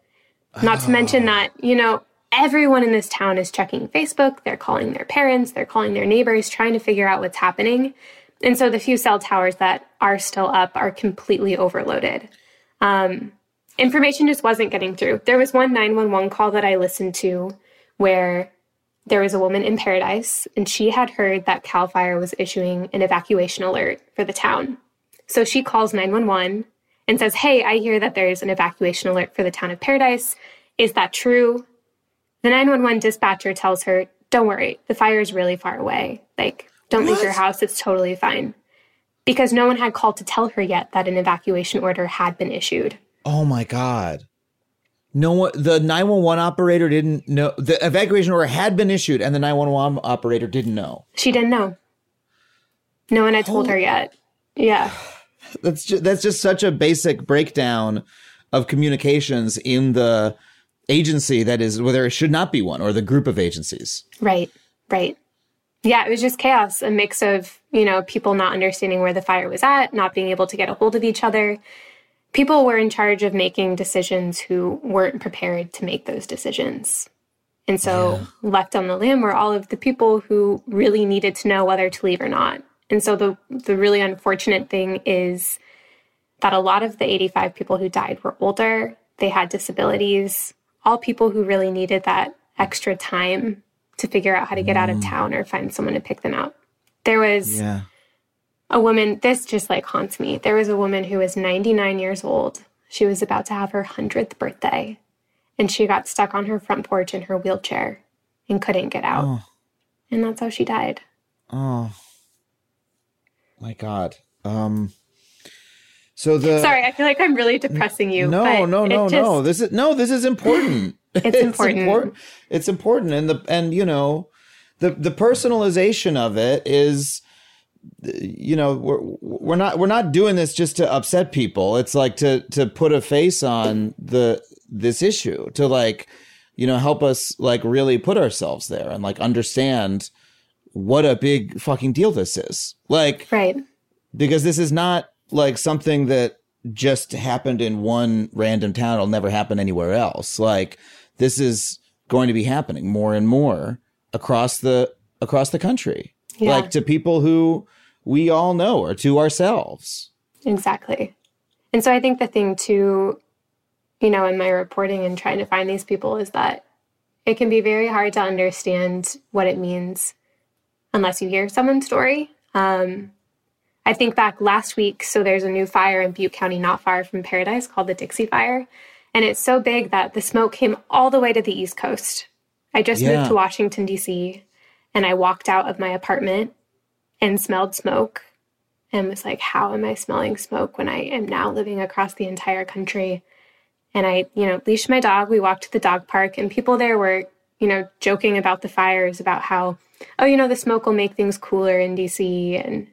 C: Not to mention oh. that, you know, everyone in this town is checking Facebook, they're calling their parents, they're calling their neighbors, trying to figure out what's happening. And so the few cell towers that are still up are completely overloaded. Um, information just wasn't getting through. There was one 911 call that I listened to where there was a woman in Paradise, and she had heard that CAL FIRE was issuing an evacuation alert for the town. So she calls 911 and says, Hey, I hear that there's an evacuation alert for the town of Paradise. Is that true? The 911 dispatcher tells her, Don't worry, the fire is really far away. Like, don't leave your house, it's totally fine. Because no one had called to tell her yet that an evacuation order had been issued.
B: Oh my god. No one the 911 operator didn't know the evacuation order had been issued and the 911 operator didn't know.
C: She didn't know. No one had told her yet. Yeah.
B: That's just, that's just such a basic breakdown of communications in the agency that is where there should not be one or the group of agencies.
C: Right, right. Yeah, it was just chaos, a mix of, you know, people not understanding where the fire was at, not being able to get a hold of each other. People were in charge of making decisions who weren't prepared to make those decisions. And so left on the limb were all of the people who really needed to know whether to leave or not. And so the the really unfortunate thing is that a lot of the 85 people who died were older, they had disabilities, all people who really needed that extra time to figure out how to get out of town or find someone to pick them up. There was
B: Yeah.
C: a woman, this just like haunts me. There was a woman who was 99 years old. She was about to have her 100th birthday, and she got stuck on her front porch in her wheelchair and couldn't get out.
B: Oh.
C: And that's how she died.
B: Oh. My god. Um so the
C: Sorry, I feel like I'm really depressing you.
B: No,
C: but
B: no, no,
C: just-
B: no. This is no, this is important.
C: It's important.
B: impor- It's important, and the and you know, the the personalization of it is, you know, we're we're not we're not doing this just to upset people. It's like to to put a face on the this issue to like, you know, help us like really put ourselves there and like understand what a big fucking deal this is. Like
C: Right.
B: because this is not like something that just happened in one random town. It'll never happen anywhere else. Like this is going to be happening more and more across the across the country.
C: Yeah.
B: Like to people who we all know or to ourselves.
C: Exactly. And so I think the thing too, you know, in my reporting and trying to find these people is that it can be very hard to understand what it means unless you hear someone's story. Um, I think back last week, so there's a new fire in Butte County, not far from Paradise, called the Dixie Fire. And it's so big that the smoke came all the way to the East Coast. I just
B: Yeah.
C: moved to Washington, D.C., and I walked out of my apartment and smelled smoke and was like, how am I smelling smoke when I am now living across the entire country? And I, you know, leashed my dog. We walked to the dog park, and people there were, you know, joking about the fires, about how, oh, you know, the smoke will make things cooler in DC. And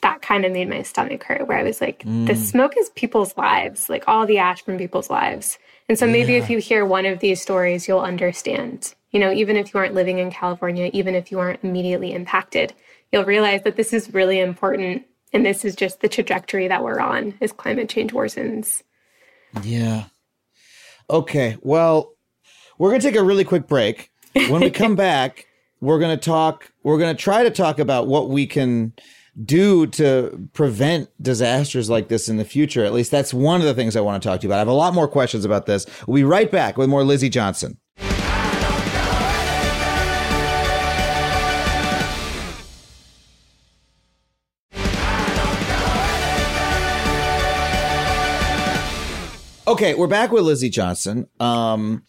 C: that kind of made my stomach hurt, where I was like, the mm. smoke is people's lives, like all the ash from people's lives. And so maybe if you hear one of these stories, you'll understand. You know, even if you aren't living in California, even if you aren't immediately impacted, you'll realize that this is really important. And this is just the trajectory that we're on as climate change worsens.
B: Yeah. Okay. Well, we're going to take a really quick break. When we come back, we're going to talk, we're going to try to talk about what we can do to prevent disasters like this in the future. At least that's one of the things I want to talk to you about. I have a lot more questions about this. We'll be right back with more Lizzie Johnson. Okay, we're back with Lizzie Johnson. Um,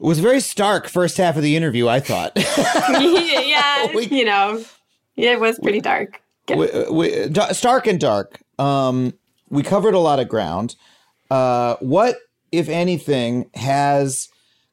B: it was a very stark first half of the interview, I thought.
C: yeah,
B: We-
C: you know, yeah, it was pretty dark. Yeah.
B: we, we, stark and dark. Um, we covered a lot of ground. Uh, what, if anything, has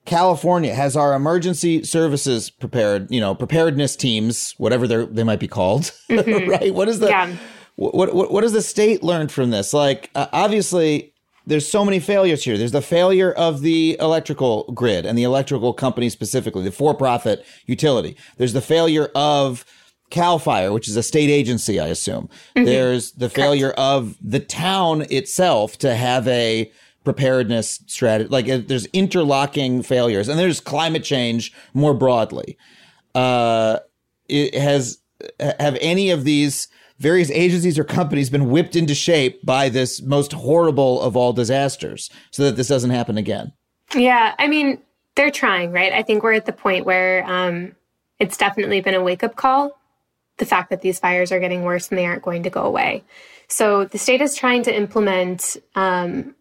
B: California has our emergency services prepared? You know, preparedness teams, whatever they they might be called, right? What is the
C: Yeah.
B: what, what what has the state learned from this? Like, uh, obviously. There's so many failures here. There's the failure of the electrical grid and the electrical company specifically, the for-profit utility. There's the failure of Cal Fire, which is a state agency, I assume. There's the failure of the town itself to have a preparedness strategy. Like uh, there's interlocking failures, and there's climate change more broadly. Uh, it has have any of these various agencies or companies been whipped into shape by this most horrible of all disasters, so that this doesn't happen again?
C: Yeah, I mean, they're trying, right? I think we're at the point where um, it's definitely been a wake up call. The fact that these fires are getting worse and they aren't going to go away. So the state is trying to implement um,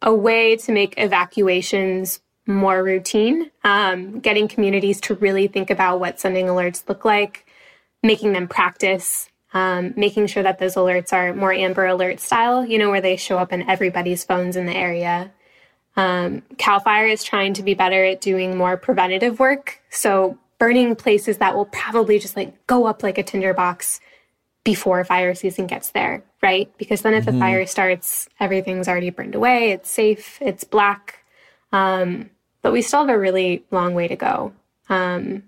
C: a way to make evacuations more routine, um, getting communities to really think about what sending alerts look like, making them practice, um, making sure that those alerts are more Amber Alert style, you know, where they show up in everybody's phones in the area. Um, Cal Fire is trying to be better at doing more preventative work. So burning places that will probably just like go up like a tinderbox before fire season gets there, right? Because then if the fire starts, everything's already burned away. It's safe. It's black. Um, but we still have a really long way to go. Um,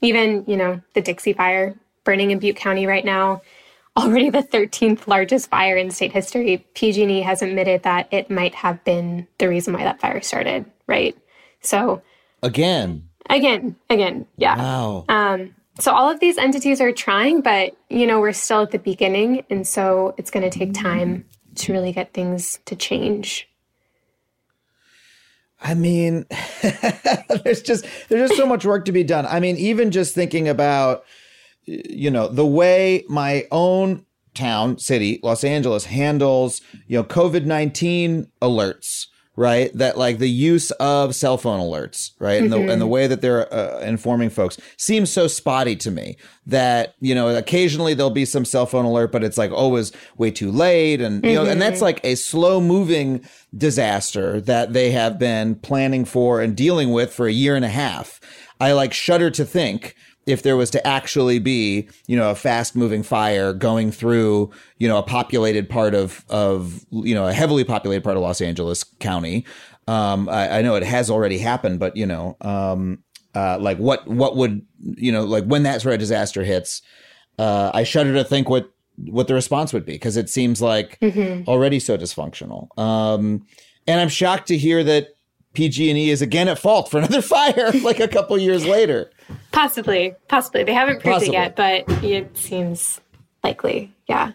C: even, you know, the Dixie Fire burning in Butte County right now, already the 13th largest fire in state history. PG&E has admitted that it might have been the reason why that fire started, right? So
B: Again,
C: again, again, yeah.
B: wow.
C: Um, so all of these entities are trying, but you know we're still at the beginning, and so it's going to take time to really get things to change.
B: I mean, there's just there's just so much work to be done. I mean, even just thinking about you know the way my own town, city, Los Angeles handles you know COVID nineteen alerts, right? That like the use of cell phone alerts, right, and the and the way that they're uh, informing folks seems so spotty to me. That you know occasionally there'll be some cell phone alert, but it's like always way too late, and you know, and that's like a slow moving disaster that they have been planning for and dealing with for a year and a half. I like shudder to think if there was to actually be, you know, a fast moving fire going through, you know, a populated part of, of, you know, a heavily populated part of Los Angeles County. Um, I, I know it has already happened, but you know, um, uh, like what, what would, you know, like when that sort of disaster hits, uh, I shudder to think what, what the response would be because it seems like already so dysfunctional. Um, and I'm shocked to hear that PG&E is again at fault for another fire like a couple years later.
C: Possibly, possibly they haven't proved
B: Possibly.
C: it yet, but it seems likely. Yeah.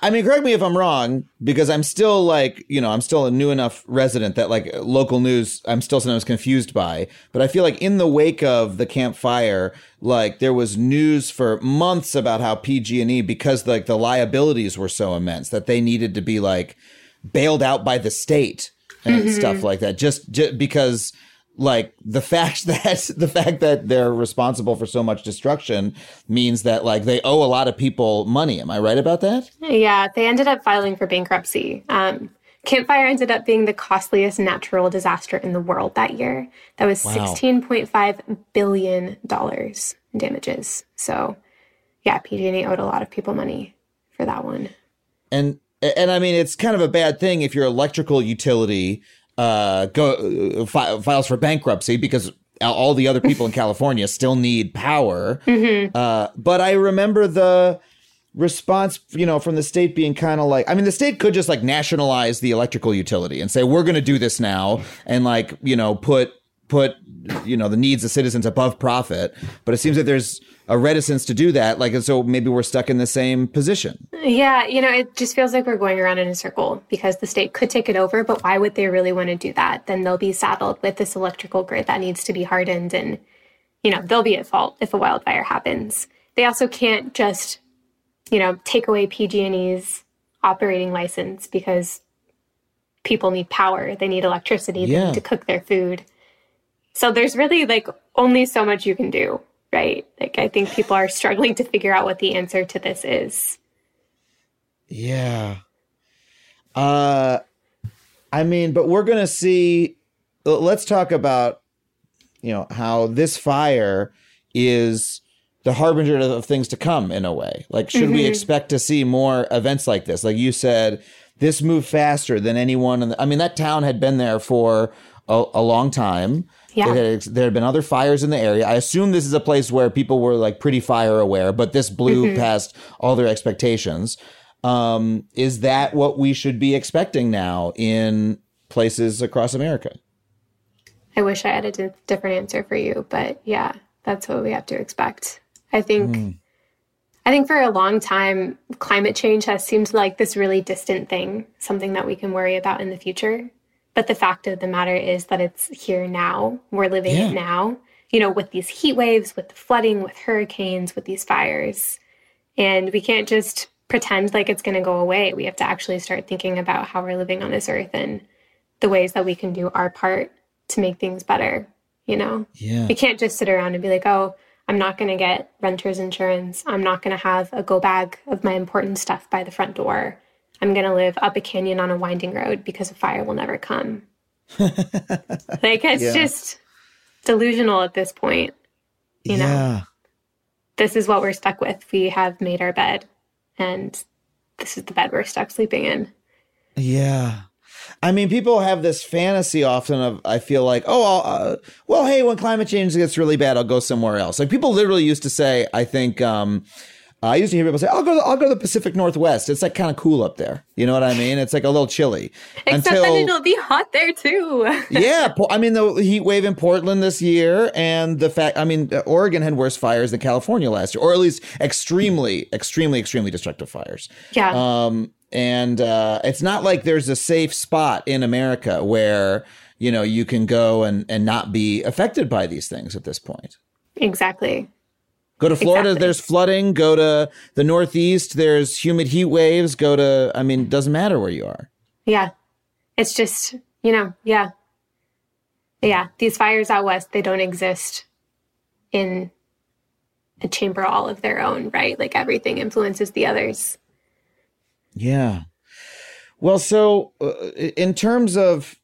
B: I mean, correct me if I'm wrong, because I'm still like, you know, I'm still a new enough resident that like local news, I'm still sometimes confused by. But I feel like in the wake of the Camp Fire, like there was news for months about how PG&E, because like the liabilities were so immense that they needed to be like bailed out by the state and stuff like that. Just, just because like the fact that the fact that they're responsible for so much destruction means that like they owe a lot of people money. Am I right about that?
C: Yeah, they ended up filing for bankruptcy. Um, Camp Fire ended up being the costliest natural disaster in the world that year. That was
B: Wow.
C: $16.5 billion in damages. So, yeah, PG&E owed a lot of people money for that one.
B: And and I mean it's kind of a bad thing if your electrical utility uh go uh, fi- files for bankruptcy because all the other people in California still need power. Uh, but I remember the response, you know, from the state being kind of like, I mean, the state could just like nationalize the electrical utility and say, we're going to do this now and like, you know, put, put, you know, the needs of citizens above profit. But it seems that there's a reticence to do that. Like, and so maybe we're stuck in the same position.
C: Yeah, you know, it just feels like we're going around in a circle because the state could take it over, but why would they really want to do that? Then they'll be saddled with this electrical grid that needs to be hardened and, you know, they'll be at fault if a wildfire happens. They also can't just, you know, take away PG&E's operating license because people need power, they need electricity, they
B: Yeah.
C: need to cook their food. So there's really like only so much you can do, right? Like I think people are struggling to figure out what the answer to this is.
B: Yeah. Uh I mean, but we're going to see let's talk about you know how this fire is the harbinger of things to come in a way. Like should we expect to see more events like this? Like you said this moved faster than anyone in the, I mean that town had been there for a, a long time.
C: Yeah.
B: There had, there had been other fires in the area. I assume this is a place where people were like pretty fire aware, but this blew past all their expectations. Um, is that what we should be expecting now in places across America?
C: I wish I had a di- different answer for you, but yeah, that's what we have to expect. I think I think for a long time climate change has seemed like this really distant thing, something that we can worry about in the future. But the fact of the matter is that it's here now. We're living
B: Yeah.
C: it now. You know, with these heat waves, with the flooding, with hurricanes, with these fires. And we can't just pretend like it's going to go away. We have to actually start thinking about how we're living on this earth and the ways that we can do our part to make things better, you know?
B: Yeah.
C: We can't just sit around and be like, oh, I'm not going to get renter's insurance. I'm not going to have a go bag of my important stuff by the front door. I'm going to live up a canyon on a winding road because a fire will never come. like, it's
B: Yeah.
C: just delusional at this point. You know, this is what we're stuck with. We have made our bed, and this is the bed we're stuck sleeping in.
B: Yeah. I mean, people have this fantasy often of, I feel like, oh, I'll, uh, well, hey, when climate change gets really bad, I'll go somewhere else. Like people literally used to say, I think, um, I used to hear people say, "I'll go. To, I'll go to the Pacific Northwest. It's like kind of cool up there. You know what I mean? It's like a little chilly."
C: Except that it'll be hot there too.
B: yeah, I mean the heat wave in Portland this year, and the fact, I mean, uh, Oregon had worse fires than California last year, or at least extremely, extremely, extremely destructive fires.
C: yeah.
B: Um, and uh, it's not like there's a safe spot in America where you know you can go and and not be affected by these things at this point.
C: exactly.
B: Go to Florida,
C: Exactly.
B: there's flooding. Go to the Northeast, there's humid heat waves. Go to, I mean, doesn't matter where you are.
C: Yeah. It's just, you know, yeah. Yeah. These fires out west, they don't exist in a chamber all of their own, right? Like everything influences the others.
B: Yeah. Well, so uh, in terms of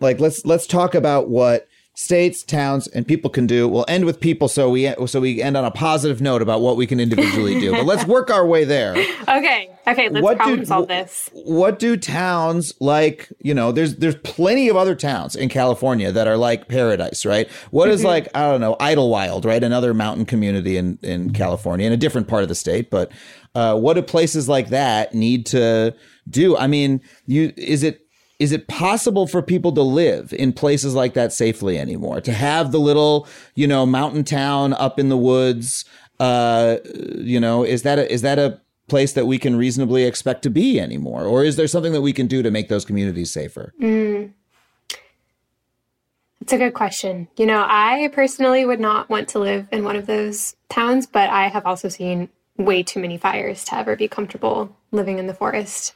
B: like let's let's talk about what states, towns, and people can do. We'll end with people, so we so we end on a positive note about what we can individually do. But let's work our way there.
C: Okay. Okay. Let's
B: What do-
C: problem solve this.
B: What do towns like? You know, there's there's plenty of other towns in California that are like Paradise, right? What is like I don't know Idyllwild, right? Another mountain community in in California, in a different part of the state, but. Uh, what do places like that need to do? I mean, you is it is it possible for people to live in places like that safely anymore? To have the little, you know, mountain town up in the woods, uh, you know, is that a, is that a place that we can reasonably expect to be anymore, or is there something that we can do to make those communities safer?
C: It's a good question. You know, I personally would not want to live in one of those towns, but I have also seen way too many fires to ever be comfortable living in the forest.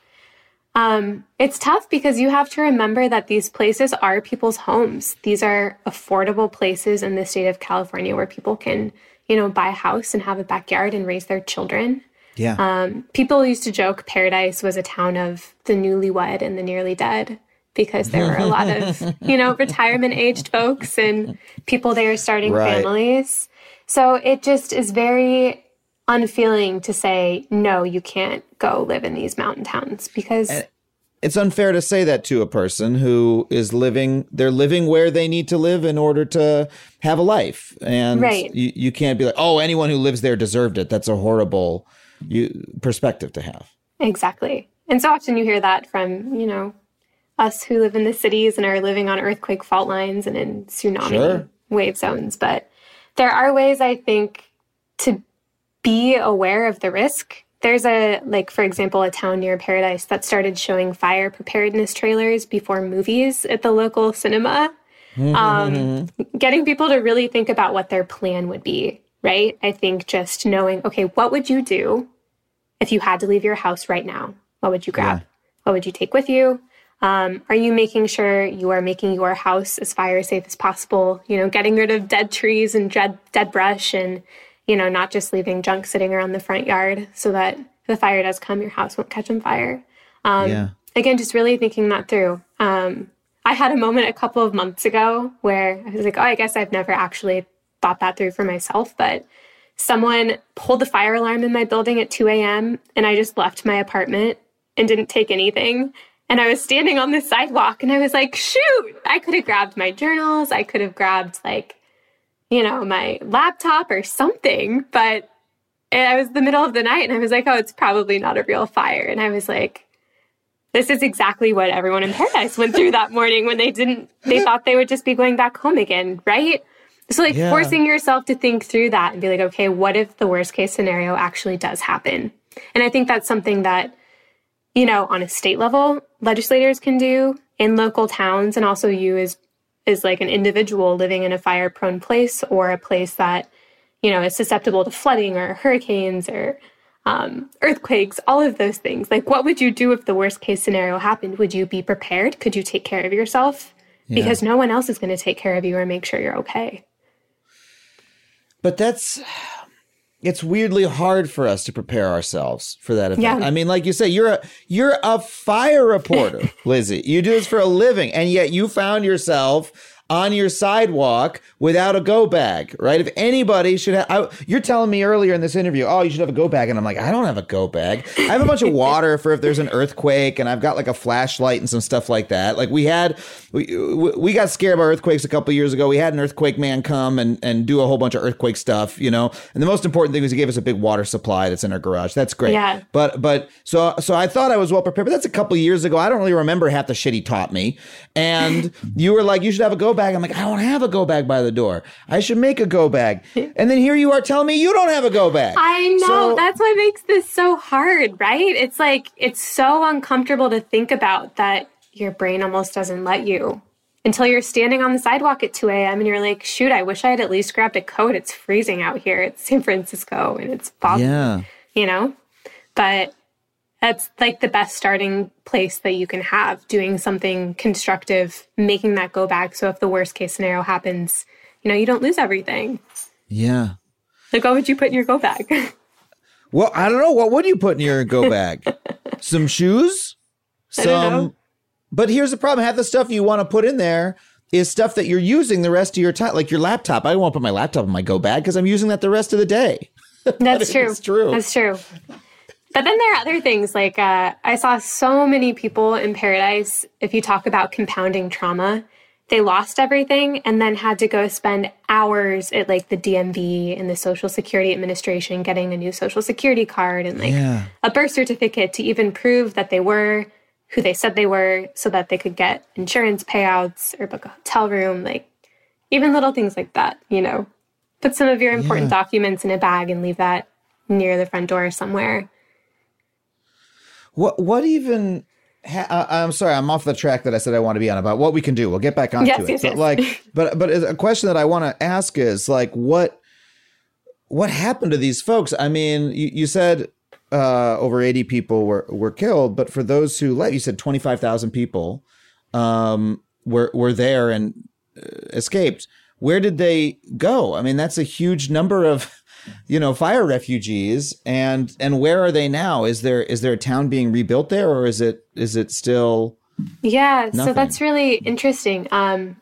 C: Um, it's tough because you have to remember that these places are people's homes. These are affordable places in the state of California where people can, you know, buy a house and have a backyard and raise their children.
B: Yeah.
C: Um, people used to joke Paradise was a town of the newlywed and the nearly dead because there were a lot of, you know, retirement aged folks and people there starting
B: Right.
C: families. So it just is very unfeeling to say, no, you can't go live in these mountain towns because
B: it's unfair to say that to a person who is living they're living where they need to live in order to have a life and
C: Right.
B: you, you can't be like oh anyone who lives there deserved it that's a horrible you, perspective to have
C: Exactly. And so often you hear that from, you know, us who live in the cities and are living on earthquake fault lines and in tsunami
B: Sure.
C: wave zones. But there are ways, I think, to be aware of the risk. There's a, like, for example, a town near Paradise that started showing fire preparedness trailers before movies at the local cinema. Um, getting people to really think about what their plan would be, right? I think just knowing, okay, what would you do if you had to leave your house right now, what would you grab?
B: Yeah.
C: What would you take with you? Um, are you making sure you are making your house as fire safe as possible? You know, getting rid of dead trees and dead, dead brush and, you know, not just leaving junk sitting around the front yard so that the fire does come, your house won't catch on fire. Um,
B: yeah
C: again, just really thinking that through. Um, I had a moment a couple of months ago where I was like, oh, I guess I've never actually thought that through for myself, but someone pulled the fire alarm in my building at 2 a.m. and I just left my apartment and didn't take anything. And I was standing on the sidewalk and I was like, shoot, I could have grabbed my journals. I could have grabbed, like, you know, my laptop or something. But I was the middle of the night and I was like, oh, it's probably not a real fire. And I was like, this is exactly what everyone in Paradise went through that morning when they didn't they thought they would just be going back home again right so like
B: Yeah.
C: forcing yourself to think through that and be like okay what if the worst case scenario actually does happen and i think that's something that you know on a state level legislators can do in local towns and also you as is like an individual living in a fire prone place or a place that you know is susceptible to flooding or hurricanes or um, earthquakes, all of those things. Like, what would you do if the worst case scenario happened? Would you be prepared? Could you take care of yourself? Because no one else is going to take care of you or make sure you're okay.
B: but that's it's weirdly hard for us to prepare ourselves for that event.
C: Yeah.
B: I mean, like you say, you're a you're a fire reporter, Lizzie. You do this for a living, and yet you found yourself on your sidewalk without a go bag, right? If anybody should have, I, you're telling me earlier in this interview, oh, you should have a go bag, and I'm like, I don't have a go bag. I have a bunch of water for if there's an earthquake, and I've got like a flashlight and some stuff like that. Like we had, we we got scared by earthquakes a couple years ago. We had an earthquake man come and and do a whole bunch of earthquake stuff, you know. And the most important thing was he gave us a big water supply that's in our garage. That's great.
C: Yeah.
B: But but so so I thought I was well prepared, but that's a couple years ago. I don't really remember half the shit he taught me. And you were like, you should have a go bag. I'm like, I don't have a go bag by the door. I should make a go bag. And then here you are telling me you don't have a go bag.
C: I know.
B: So-
C: That's what makes this so hard, right? It's like, it's so uncomfortable to think about that your brain almost doesn't let you until you're standing on the sidewalk at 2 a.m. and you're like, shoot, I wish I had at least grabbed a coat. It's freezing out here. It's San Francisco and it's foggy.
B: yeah.
C: you know? But that's like the best starting place that you can have doing something constructive, making that go back. So if the worst case scenario happens, you know, you don't lose everything.
B: Yeah.
C: Like, what would you put in your go bag?
B: Well, I don't know. What would you put in your go bag? Some shoes?
C: Know.
B: But here's the problem. Half the stuff you want to put in there is stuff that you're using the rest of your time. Like your laptop. I won't put my laptop in my go bag because I'm using that the rest of the day.
C: That's true.
B: It's true.
C: That's true. But then there are other things like uh, I saw so many people in Paradise. If you talk about compounding trauma, they lost everything and then had to go spend hours at like the DMV and the Social Security Administration getting a new Social Security card and like
B: Yeah.
C: a birth certificate to even prove that they were who they said they were so that they could get insurance payouts or book a hotel room. Like even little things like that, you know. Put some of your important documents in a bag and leave that near the front door somewhere.
B: What what even? Ha- I'm sorry, I'm off the track that I said I want to be on about what we can do. We'll get back onto
C: Yes,
B: it.
C: yes,
B: but
C: yes.
B: like, but but a question that I want to ask is like, what what happened to these folks? I mean, you, you said uh, over 80 people were, were killed, but for those who left, you said 25,000 people um, were, were there and uh, escaped. Where did they go? I mean, that's a huge number of, you know, fire refugees. And, and where are they now? Is there, is there a town being rebuilt there or is it, is it still?
C: Yeah, so that's really interesting. Um,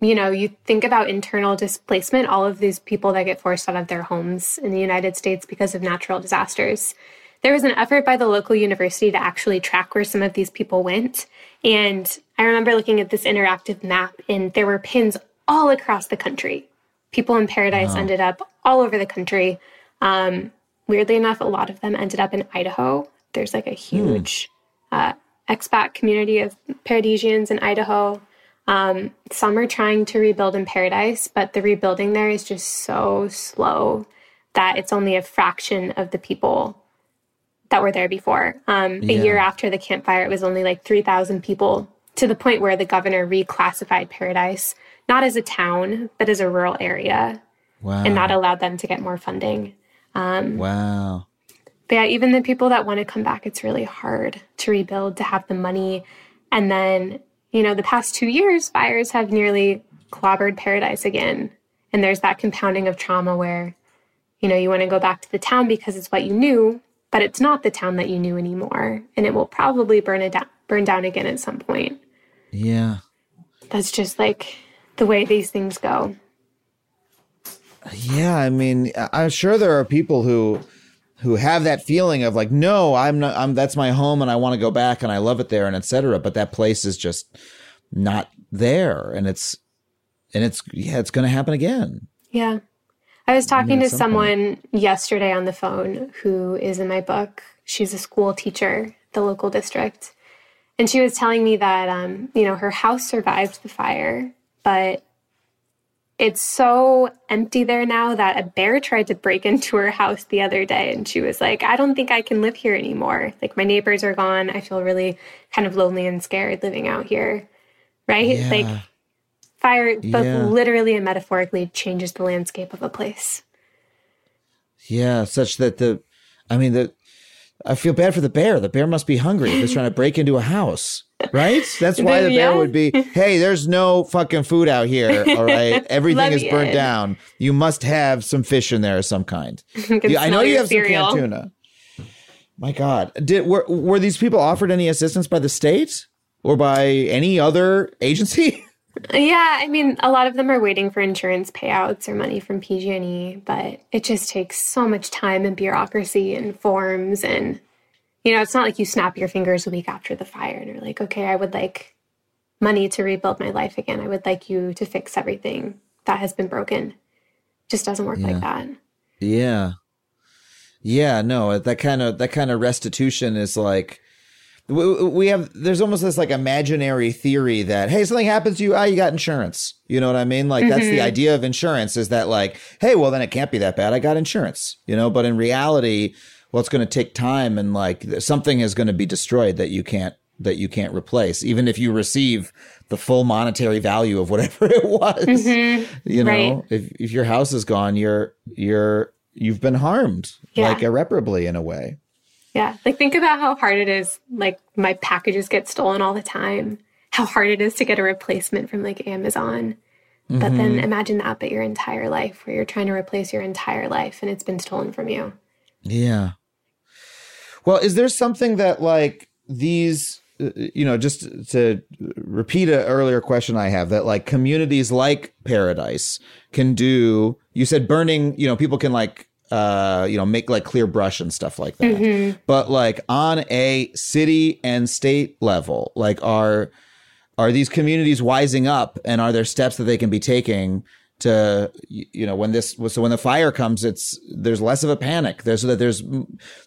C: you know, you think about internal displacement, all of these people that get forced out of their homes in the United States because of natural disasters. There was an effort by the local university to actually track where some of these people went. And I remember looking at this interactive map, and there were pins all across the country. People in Paradise ended up all over the country. Um, weirdly enough, a lot of them ended up in Idaho. There's like a huge uh, expat community of Paradisians in Idaho. Um, some are trying to rebuild in Paradise, but the rebuilding there is just so slow that it's only a fraction of the people that were there before. Um, A year after the Camp Fire, it was only like 3,000 people to the point where the governor reclassified Paradise not as a town, but as a rural area,
B: Wow.
C: and that allowed them to get more funding.
B: Um, wow.
C: But yeah, even the people that want to come back, it's really hard to rebuild, to have the money. And then, you know, the past two years, fires have nearly clobbered Paradise again. And there's that compounding of trauma where, you know, you want to go back to the town because it's what you knew, but it's not the town that you knew anymore. And it will probably burn it down, burn down again at some point.
B: Yeah.
C: That's just like the way these things go.
B: Yeah, I mean, I'm sure there are people who who have that feeling of like, no, I'm not. I'm that's my home, and I want to go back, and I love it there, and etc. But that place is just not there, and it's and it's yeah, it's going to happen again.
C: Yeah. I was talking to
B: some
C: someone yesterday on the phone who is in my book. She's a school teacher, the local district. And she was telling me that, um, you know, her house survived the fire, but it's so empty there now that a bear tried to break into her house the other day. And she was like, I don't think I can live here anymore. Like, my neighbors are gone. I feel really kind of lonely and scared living out here. Right?
B: Yeah.
C: Like, fire both
B: Yeah.
C: literally and metaphorically changes the landscape of a place.
B: Yeah, such that the, I mean the, I feel bad for the bear. The bear must be hungry if it's trying to break into a house, right? That's why the bear would be. Hey, there's no fucking food out here. All right, everything is burnt down. You must have some fish in there of some kind. Yeah, I know you have
C: cereal.
B: some canned tuna. My God, did were were these people offered any assistance by the state or by any other agency?
C: Yeah, I mean, a lot of them are waiting for insurance payouts or money from PG&E, but it just takes so much time and bureaucracy and forms and you know, it's not like you snap your fingers a week after the fire and you're like, "Okay, I would like money to rebuild my life again. I would like you to fix everything that has been broken." It just doesn't work
B: Yeah.
C: like that.
B: Yeah. Yeah, no, that kind of that kind of restitution is like we, we have there's almost this like imaginary theory that hey something happens to you ah you got insurance. You know what i mean? Like that's the idea of insurance is that like hey well then it can't be that bad. I got insurance you know? But in reality well it's going to take time and like something is going to be destroyed that you can't that you can't replace even if you receive the full monetary value of whatever it was. You know
C: Right.
B: if if your house is gone you're you're you've been harmed
C: Yeah.
B: like irreparably in a way
C: Yeah. Like think about how hard it is. Like my packages get stolen all the time. How hard it is to get a replacement from like Amazon. But then imagine that, but your entire life, where you're trying to replace your entire life and it's been stolen from you.
B: Yeah. Well, is there something that like these, uh, you know, just to repeat an earlier question I have that like communities like Paradise can do? You said burning, you know, people can like, uh, you know, make like clear brush and stuff like that. But like on a city and state level, like are are these communities wising up and are there steps that they can be taking to you know when this so when the fire comes it's there's less of a panic there's so that there's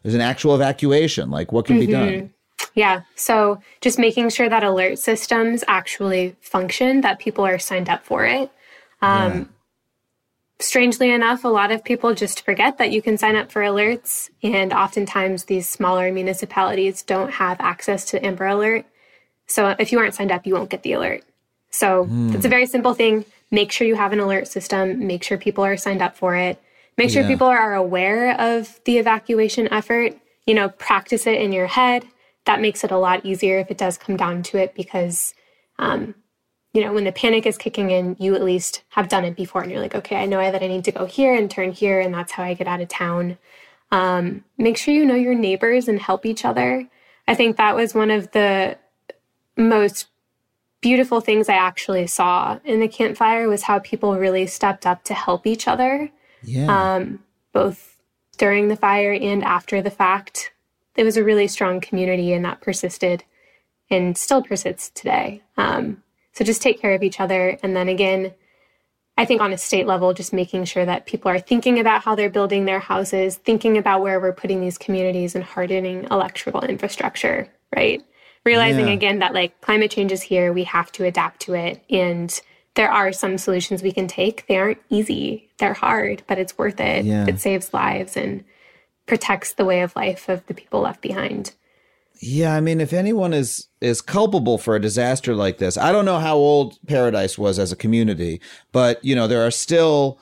B: there's an actual evacuation like what can be done
C: Yeah. So just making sure that alert systems actually function, that people are signed up for it. Um, Strangely enough, a lot of people just forget that you can sign up for alerts. And oftentimes, these smaller municipalities don't have access to Amber Alert. So if you aren't signed up, you won't get the alert. So it's a very simple thing. Make sure you have an alert system, make sure people are signed up for it, make sure
B: Yeah.
C: people are aware of the evacuation effort. you know, practice it in your head. That makes it a lot easier if it does come down to it because, um, you know, when the panic is kicking in, you at least have done it before and you're like, okay, I know that I need to go here and turn here, and that's how I get out of town. Um, make sure you know your neighbors and help each other. I think that was one of the most beautiful things I actually saw in the Camp Fire was how people really stepped up to help each other,
B: Yeah.
C: um, both during the fire and after the fact. It was a really strong community, and that persisted and still persists today. Um, so just take care of each other. And then again, I think on a state level, just making sure that people are thinking about how they're building their houses, thinking about where we're putting these communities and hardening electrical infrastructure, right? Realizing
B: Yeah.
C: again that like climate change is here, we have to adapt to it. And there are some solutions we can take. They aren't easy, they're hard, but it's worth it.
B: Yeah.
C: It saves lives and protects the way of life of the people left behind.
B: Yeah, I mean, if anyone is is culpable for a disaster like this, I don't know how old Paradise was as a community, but you know, there are still,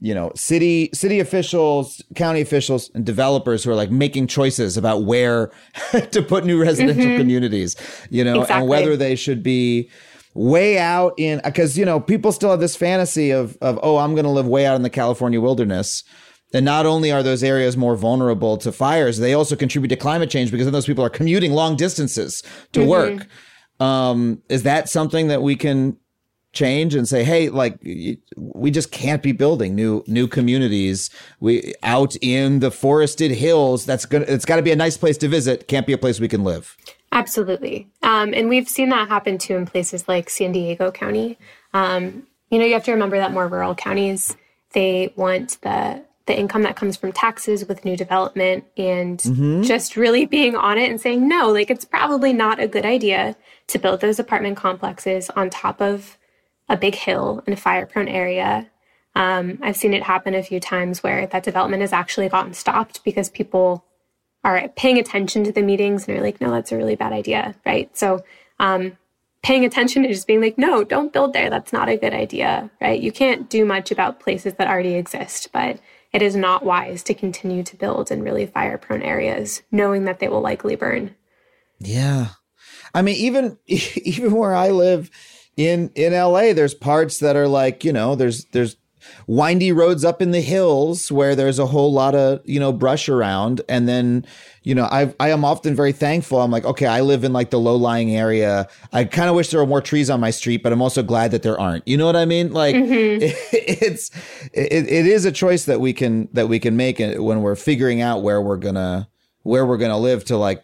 B: you know, city city officials, county officials, and developers who are like making choices about where to put new residential mm-hmm. communities, you know,
C: Exactly.
B: and whether they should be way out in because you know people still have this fantasy of of oh I'm going to live way out in the California wilderness. And not only are those areas more vulnerable to fires, they also contribute to climate change because then those people are commuting long distances to work. Um, is that something that we can change and say, hey, like we just can't be building new new communities. We out in the forested hills. That's gonna. It's got to be a nice place to visit. Can't be a place we can live.
C: Absolutely. Um, and we've seen that happen too in places like San Diego County. Um, you know, you have to remember that more rural counties, they want the the income that comes from taxes with new development and just really being on it and saying, no, like it's probably not a good idea to build those apartment complexes on top of a big hill in a fire prone area. Um, I've seen it happen a few times where that development has actually gotten stopped because people are paying attention to the meetings and are like, no, that's a really bad idea, right? So, um, paying attention and just being like, no, don't build there. That's not a good idea, right? You can't do much about places that already exist, but it is not wise to continue to build in really fire prone areas, knowing that they will likely burn.
B: Yeah. I mean, even even where I live in in LA, there's parts that are like, you know, there's there's windy roads up in the hills where there's a whole lot of, you know, brush around. And then, you know, I I am often very thankful. I'm like, okay, I live in like the low lying area. I kind of wish there were more trees on my street, but I'm also glad that there aren't. You know what I mean? Like mm-hmm. it's it, it is a choice that we can that we can make uh, when we're figuring out where we're gonna where we're gonna live to like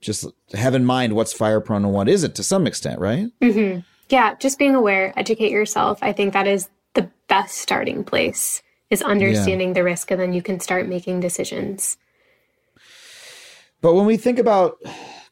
B: just have in mind what's fire prone and what isn't to some extent, right? Mm-hmm.
C: Yeah, just being aware, educate yourself. I think that is best starting place is understanding the risk and then you can start making decisions.
B: But when we think about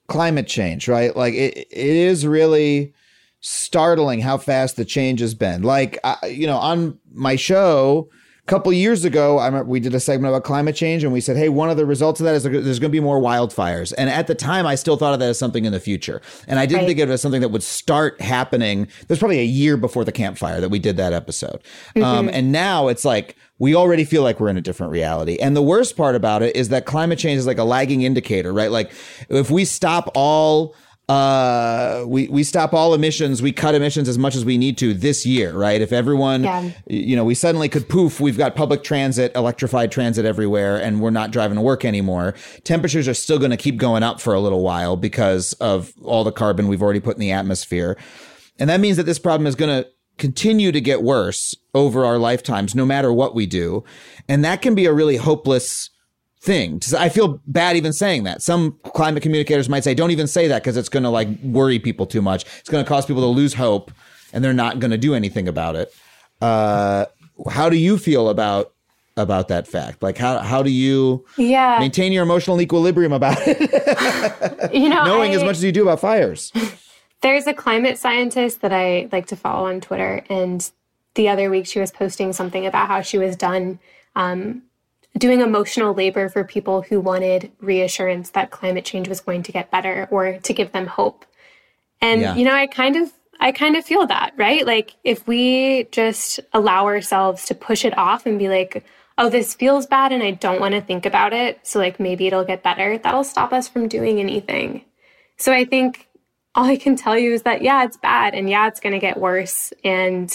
B: climate change, right? Like it, it is really startling how fast the change has been. Like, I, you know, on my show a couple years ago, I remember we did a segment about climate change and we said, hey, one of the results of that is there's going to be more wildfires. And at the time, I still thought of that as something in the future. And I didn't
C: Right.
B: think of it as something that would start happening. There's probably a year before the Camp Fire that we did that episode. Um, and now it's like, we already feel like we're in a different reality. And the worst part about it is that climate change is like a lagging indicator, right? Like if we stop all uh we we stop all emissions we cut emissions as much as we need to this year right if everyone
C: Yeah.
B: you know we suddenly could poof we've got public transit electrified transit everywhere and we're not driving to work anymore temperatures are still going to keep going up for a little while because of all the carbon we've already put in the atmosphere and that means that this problem is going to continue to get worse over our lifetimes, no matter what we do. And that can be a really hopeless thing. I feel bad even saying that. Some climate communicators might say, don't even say that because it's going to like worry people too much. It's going to cause people to lose hope and they're not going to do anything about it. Uh, how do you feel about about that fact? Like how how do you
C: Yeah.
B: maintain your emotional equilibrium about it,
C: you know,
B: knowing
C: I-
B: as much as you do about fires?
C: There's a climate scientist that I like to follow on Twitter, and the other week she was posting something about how she was done um, doing emotional labor for people who wanted reassurance that climate change was going to get better or to give them hope. And
B: Yeah.
C: you know, I kind of I kind of feel that, right? Like if we just allow ourselves to push it off and be like, oh, this feels bad and I don't want to think about it. So, like, maybe it'll get better. That'll stop us from doing anything. So, I think all I can tell you is that, yeah, it's bad and yeah, it's going to get worse. And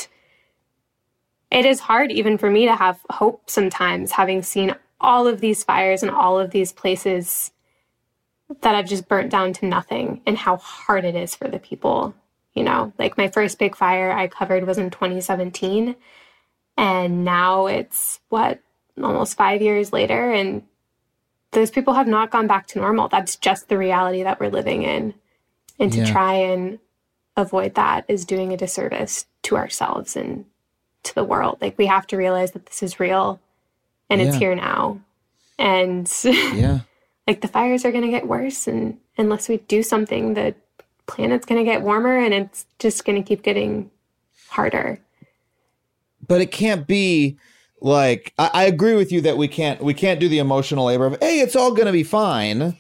C: it is hard even for me to have hope sometimes, having seen all of these fires and all of these places that I've just burnt down to nothing and how hard it is for the people. You know, like my first big fire I covered was in 2017. And now it's what, almost five years later. And those people have not gone back to normal. That's just the reality that we're living in. And to
B: Yeah.
C: try and avoid that is doing a disservice to ourselves and to the world. Like we have to realize that this is real and it's here now. And
B: Yeah.
C: like the fires are going to get worse and unless we do something the planet's going to get warmer and it's just going to keep getting harder.
B: but it can't be like I, I agree with you that we can't we can't do the emotional labor of hey it's all gonna be fine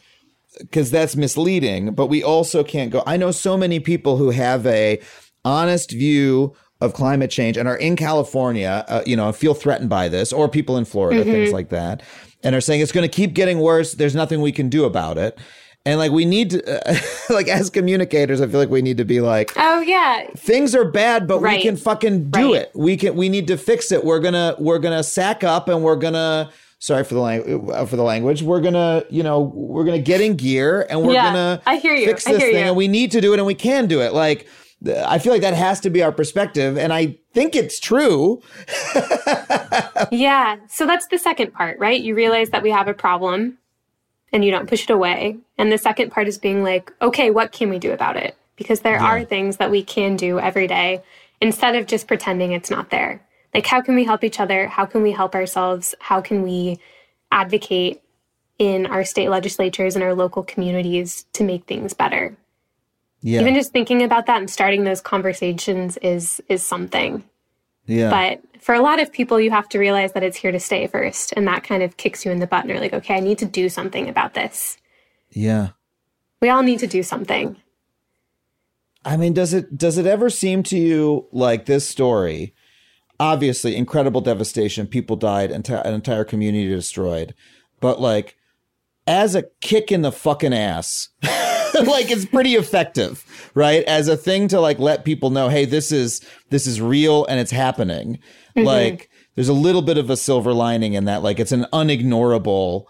B: because that's misleading but we also can't go i know so many people who have a honest view of climate change and are in california uh, you know feel threatened by this or people in florida things like that and are saying it's going to keep getting worse there's nothing we can do about it and like we need to uh, like as communicators i feel like we need to be like
C: Oh yeah,
B: things are bad but
C: Right.
B: we can fucking do
C: Right.
B: it we can we need to fix it we're gonna we're gonna sack up and we're gonna sorry for the lang- uh, for the language we're gonna you know we're gonna get in gear and we're
C: Yeah,
B: gonna
C: I hear you.
B: fix
C: I
B: this
C: hear
B: thing
C: you.
B: and we need to do it and we can do it like i feel like that has to be our perspective and i think it's true
C: yeah. So that's the second part, right? You realize that we have a problem and you don't push it away. And the second part is being like, okay, what can we do about it? Because there are things that we can do every day instead of just pretending it's not there. Like, how can we help each other? How can we help ourselves? How can we advocate in our state legislatures and our local communities to make things better?
B: Yeah
C: Even just thinking about that and starting those conversations is is something.
B: yeah
C: But for a lot of people, you have to realize that it's here to stay first. And that kind of kicks you in the butt. And you're like, okay, I need to do something about this.
B: yeah
C: We all need to do something.
B: I mean, does it does it ever seem to you like this story? Obviously, incredible devastation. People died, enti- an entire community destroyed. But like, as a kick in the fucking ass, like it's pretty effective, right? As a thing to like let people know, hey, this is this is real and it's happening. Mm-hmm. Like, there's a little bit of a silver lining in that. Like, it's an unignorable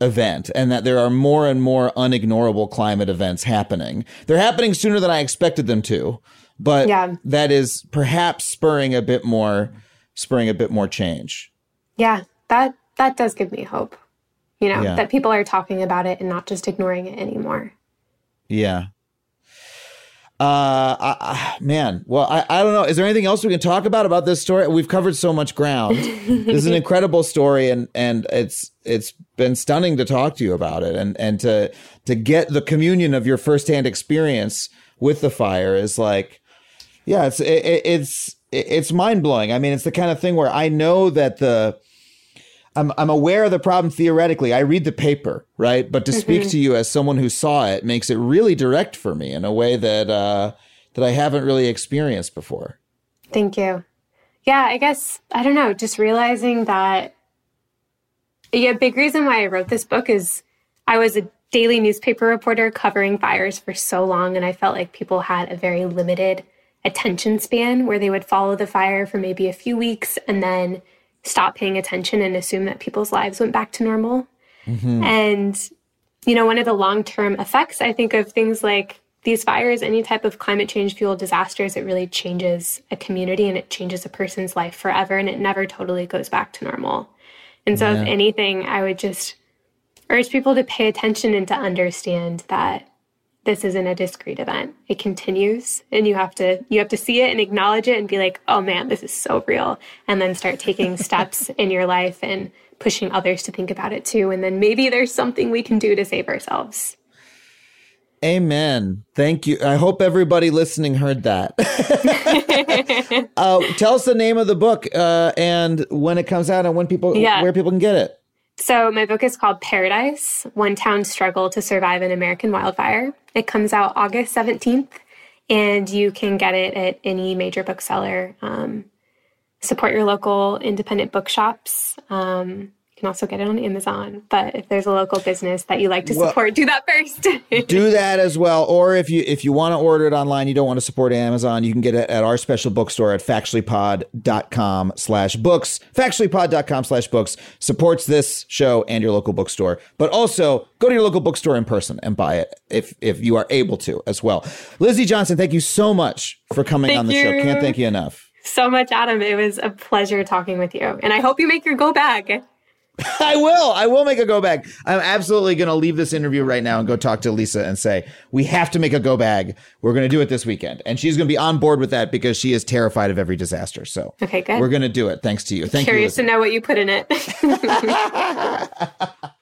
B: event and that there are more and more unignorable climate events happening. They're happening sooner than I expected them to, but
C: Yeah.
B: that is perhaps spurring a bit more spurring a bit more change.
C: Yeah, that that does give me hope. You know,
B: Yeah.
C: that people are talking about it and not just ignoring it anymore.
B: Yeah. Uh, I, I, man. Well, I, I don't know. Is there anything else we can talk about about this story? We've covered so much ground. this is an incredible story, and and it's it's been stunning to talk to you about it, and and to to get the communion of your firsthand experience with the fire is like, yeah, it's it, it- it's it's mind blowing. I mean, it's the kind of thing where I know that the I'm I'm aware of the problem theoretically. I read the paper, right? But to speak to you as someone who saw it makes it really direct for me in a way that uh, that I haven't really experienced before.
C: Thank you. Yeah, I guess, I don't know, just realizing that yeah, big reason why I wrote this book is I was a daily newspaper reporter covering fires for so long, and I felt like people had a very limited attention span where they would follow the fire for maybe a few weeks and then stop paying attention and assume that people's lives went back to normal. Mm-hmm. And, you know, one of the long term effects, I think, of things like these fires, any type of climate change fueled disasters, it really changes a community and it changes a person's life forever and it never totally goes back to normal. And so, if anything, I would just urge people to pay attention and to understand that this isn't a discrete event. It continues and you have to you have to see it and acknowledge it and be like, "Oh man, this is so real." And then start taking steps in your life and pushing others to think about it too and then maybe there's something we can do to save ourselves.
B: Amen. Thank you. I hope everybody listening heard that. uh, tell us the name of the book uh, and when it comes out and when people
C: Yeah.
B: where people can get it.
C: So, my book is called Paradise One Town's Struggle to Survive an American Wildfire. It comes out August 17th, and you can get it at any major bookseller. Um, support your local independent bookshops. Um, can also get it on Amazon. But if there's a local business that you like to
B: Well-
C: support, do that first.
B: do that as well. Or if you if you want to order it online, you don't want to support Amazon, you can get it at our special bookstore at factuallypod.com slash books. Factuallypod.com slash books supports this show and your local bookstore. But also go to your local bookstore in person and buy it if if you are able to as well. Lizzie Johnson, thank you so much for coming
C: Thank
B: on the show. Can't thank you enough.
C: so much, Adam. It was a pleasure talking with you. And I hope you make your go bag.
B: I will. I will make a go bag. I'm absolutely going to leave this interview right now and go talk to Lisa and say, we have to make a go bag. We're going to do it this weekend. And she's going to be on board with that because she is terrified of every disaster. So
C: Okay, good.
B: we're going to do it. Thanks to you. Thank
C: Curious
B: you.
C: Curious to know what you put in it.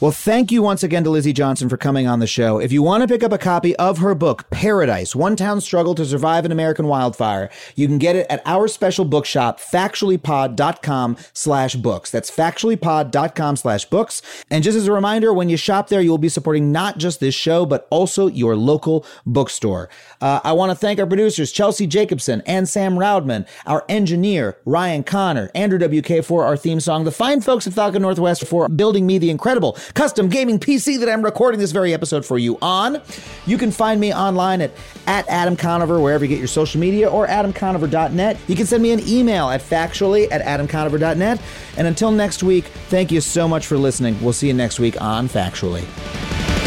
B: Well, thank you once again to Lizzie Johnson for coming on the show. If you want to pick up a copy of her book, Paradise, One Town's Struggle to Survive an American Wildfire, you can get it at our special bookshop, factuallypod.com slash books. That's factuallypod.com slash books. And just as a reminder, when you shop there, you will be supporting not just this show, but also your local bookstore. Uh, I want to thank our producers, Chelsea Jacobson and Sam Roudman, our engineer, Ryan Connor, Andrew WK for our theme song, the fine folks at Falcon Northwest for building me the incredible custom gaming PC that I'm recording this very episode for you on. You can find me online at, at Adam Conover, wherever you get your social media, or adamconover.net. You can send me an email at factually at adamconover.net. And until next week, thank you so much for listening. We'll see you next week on Factually.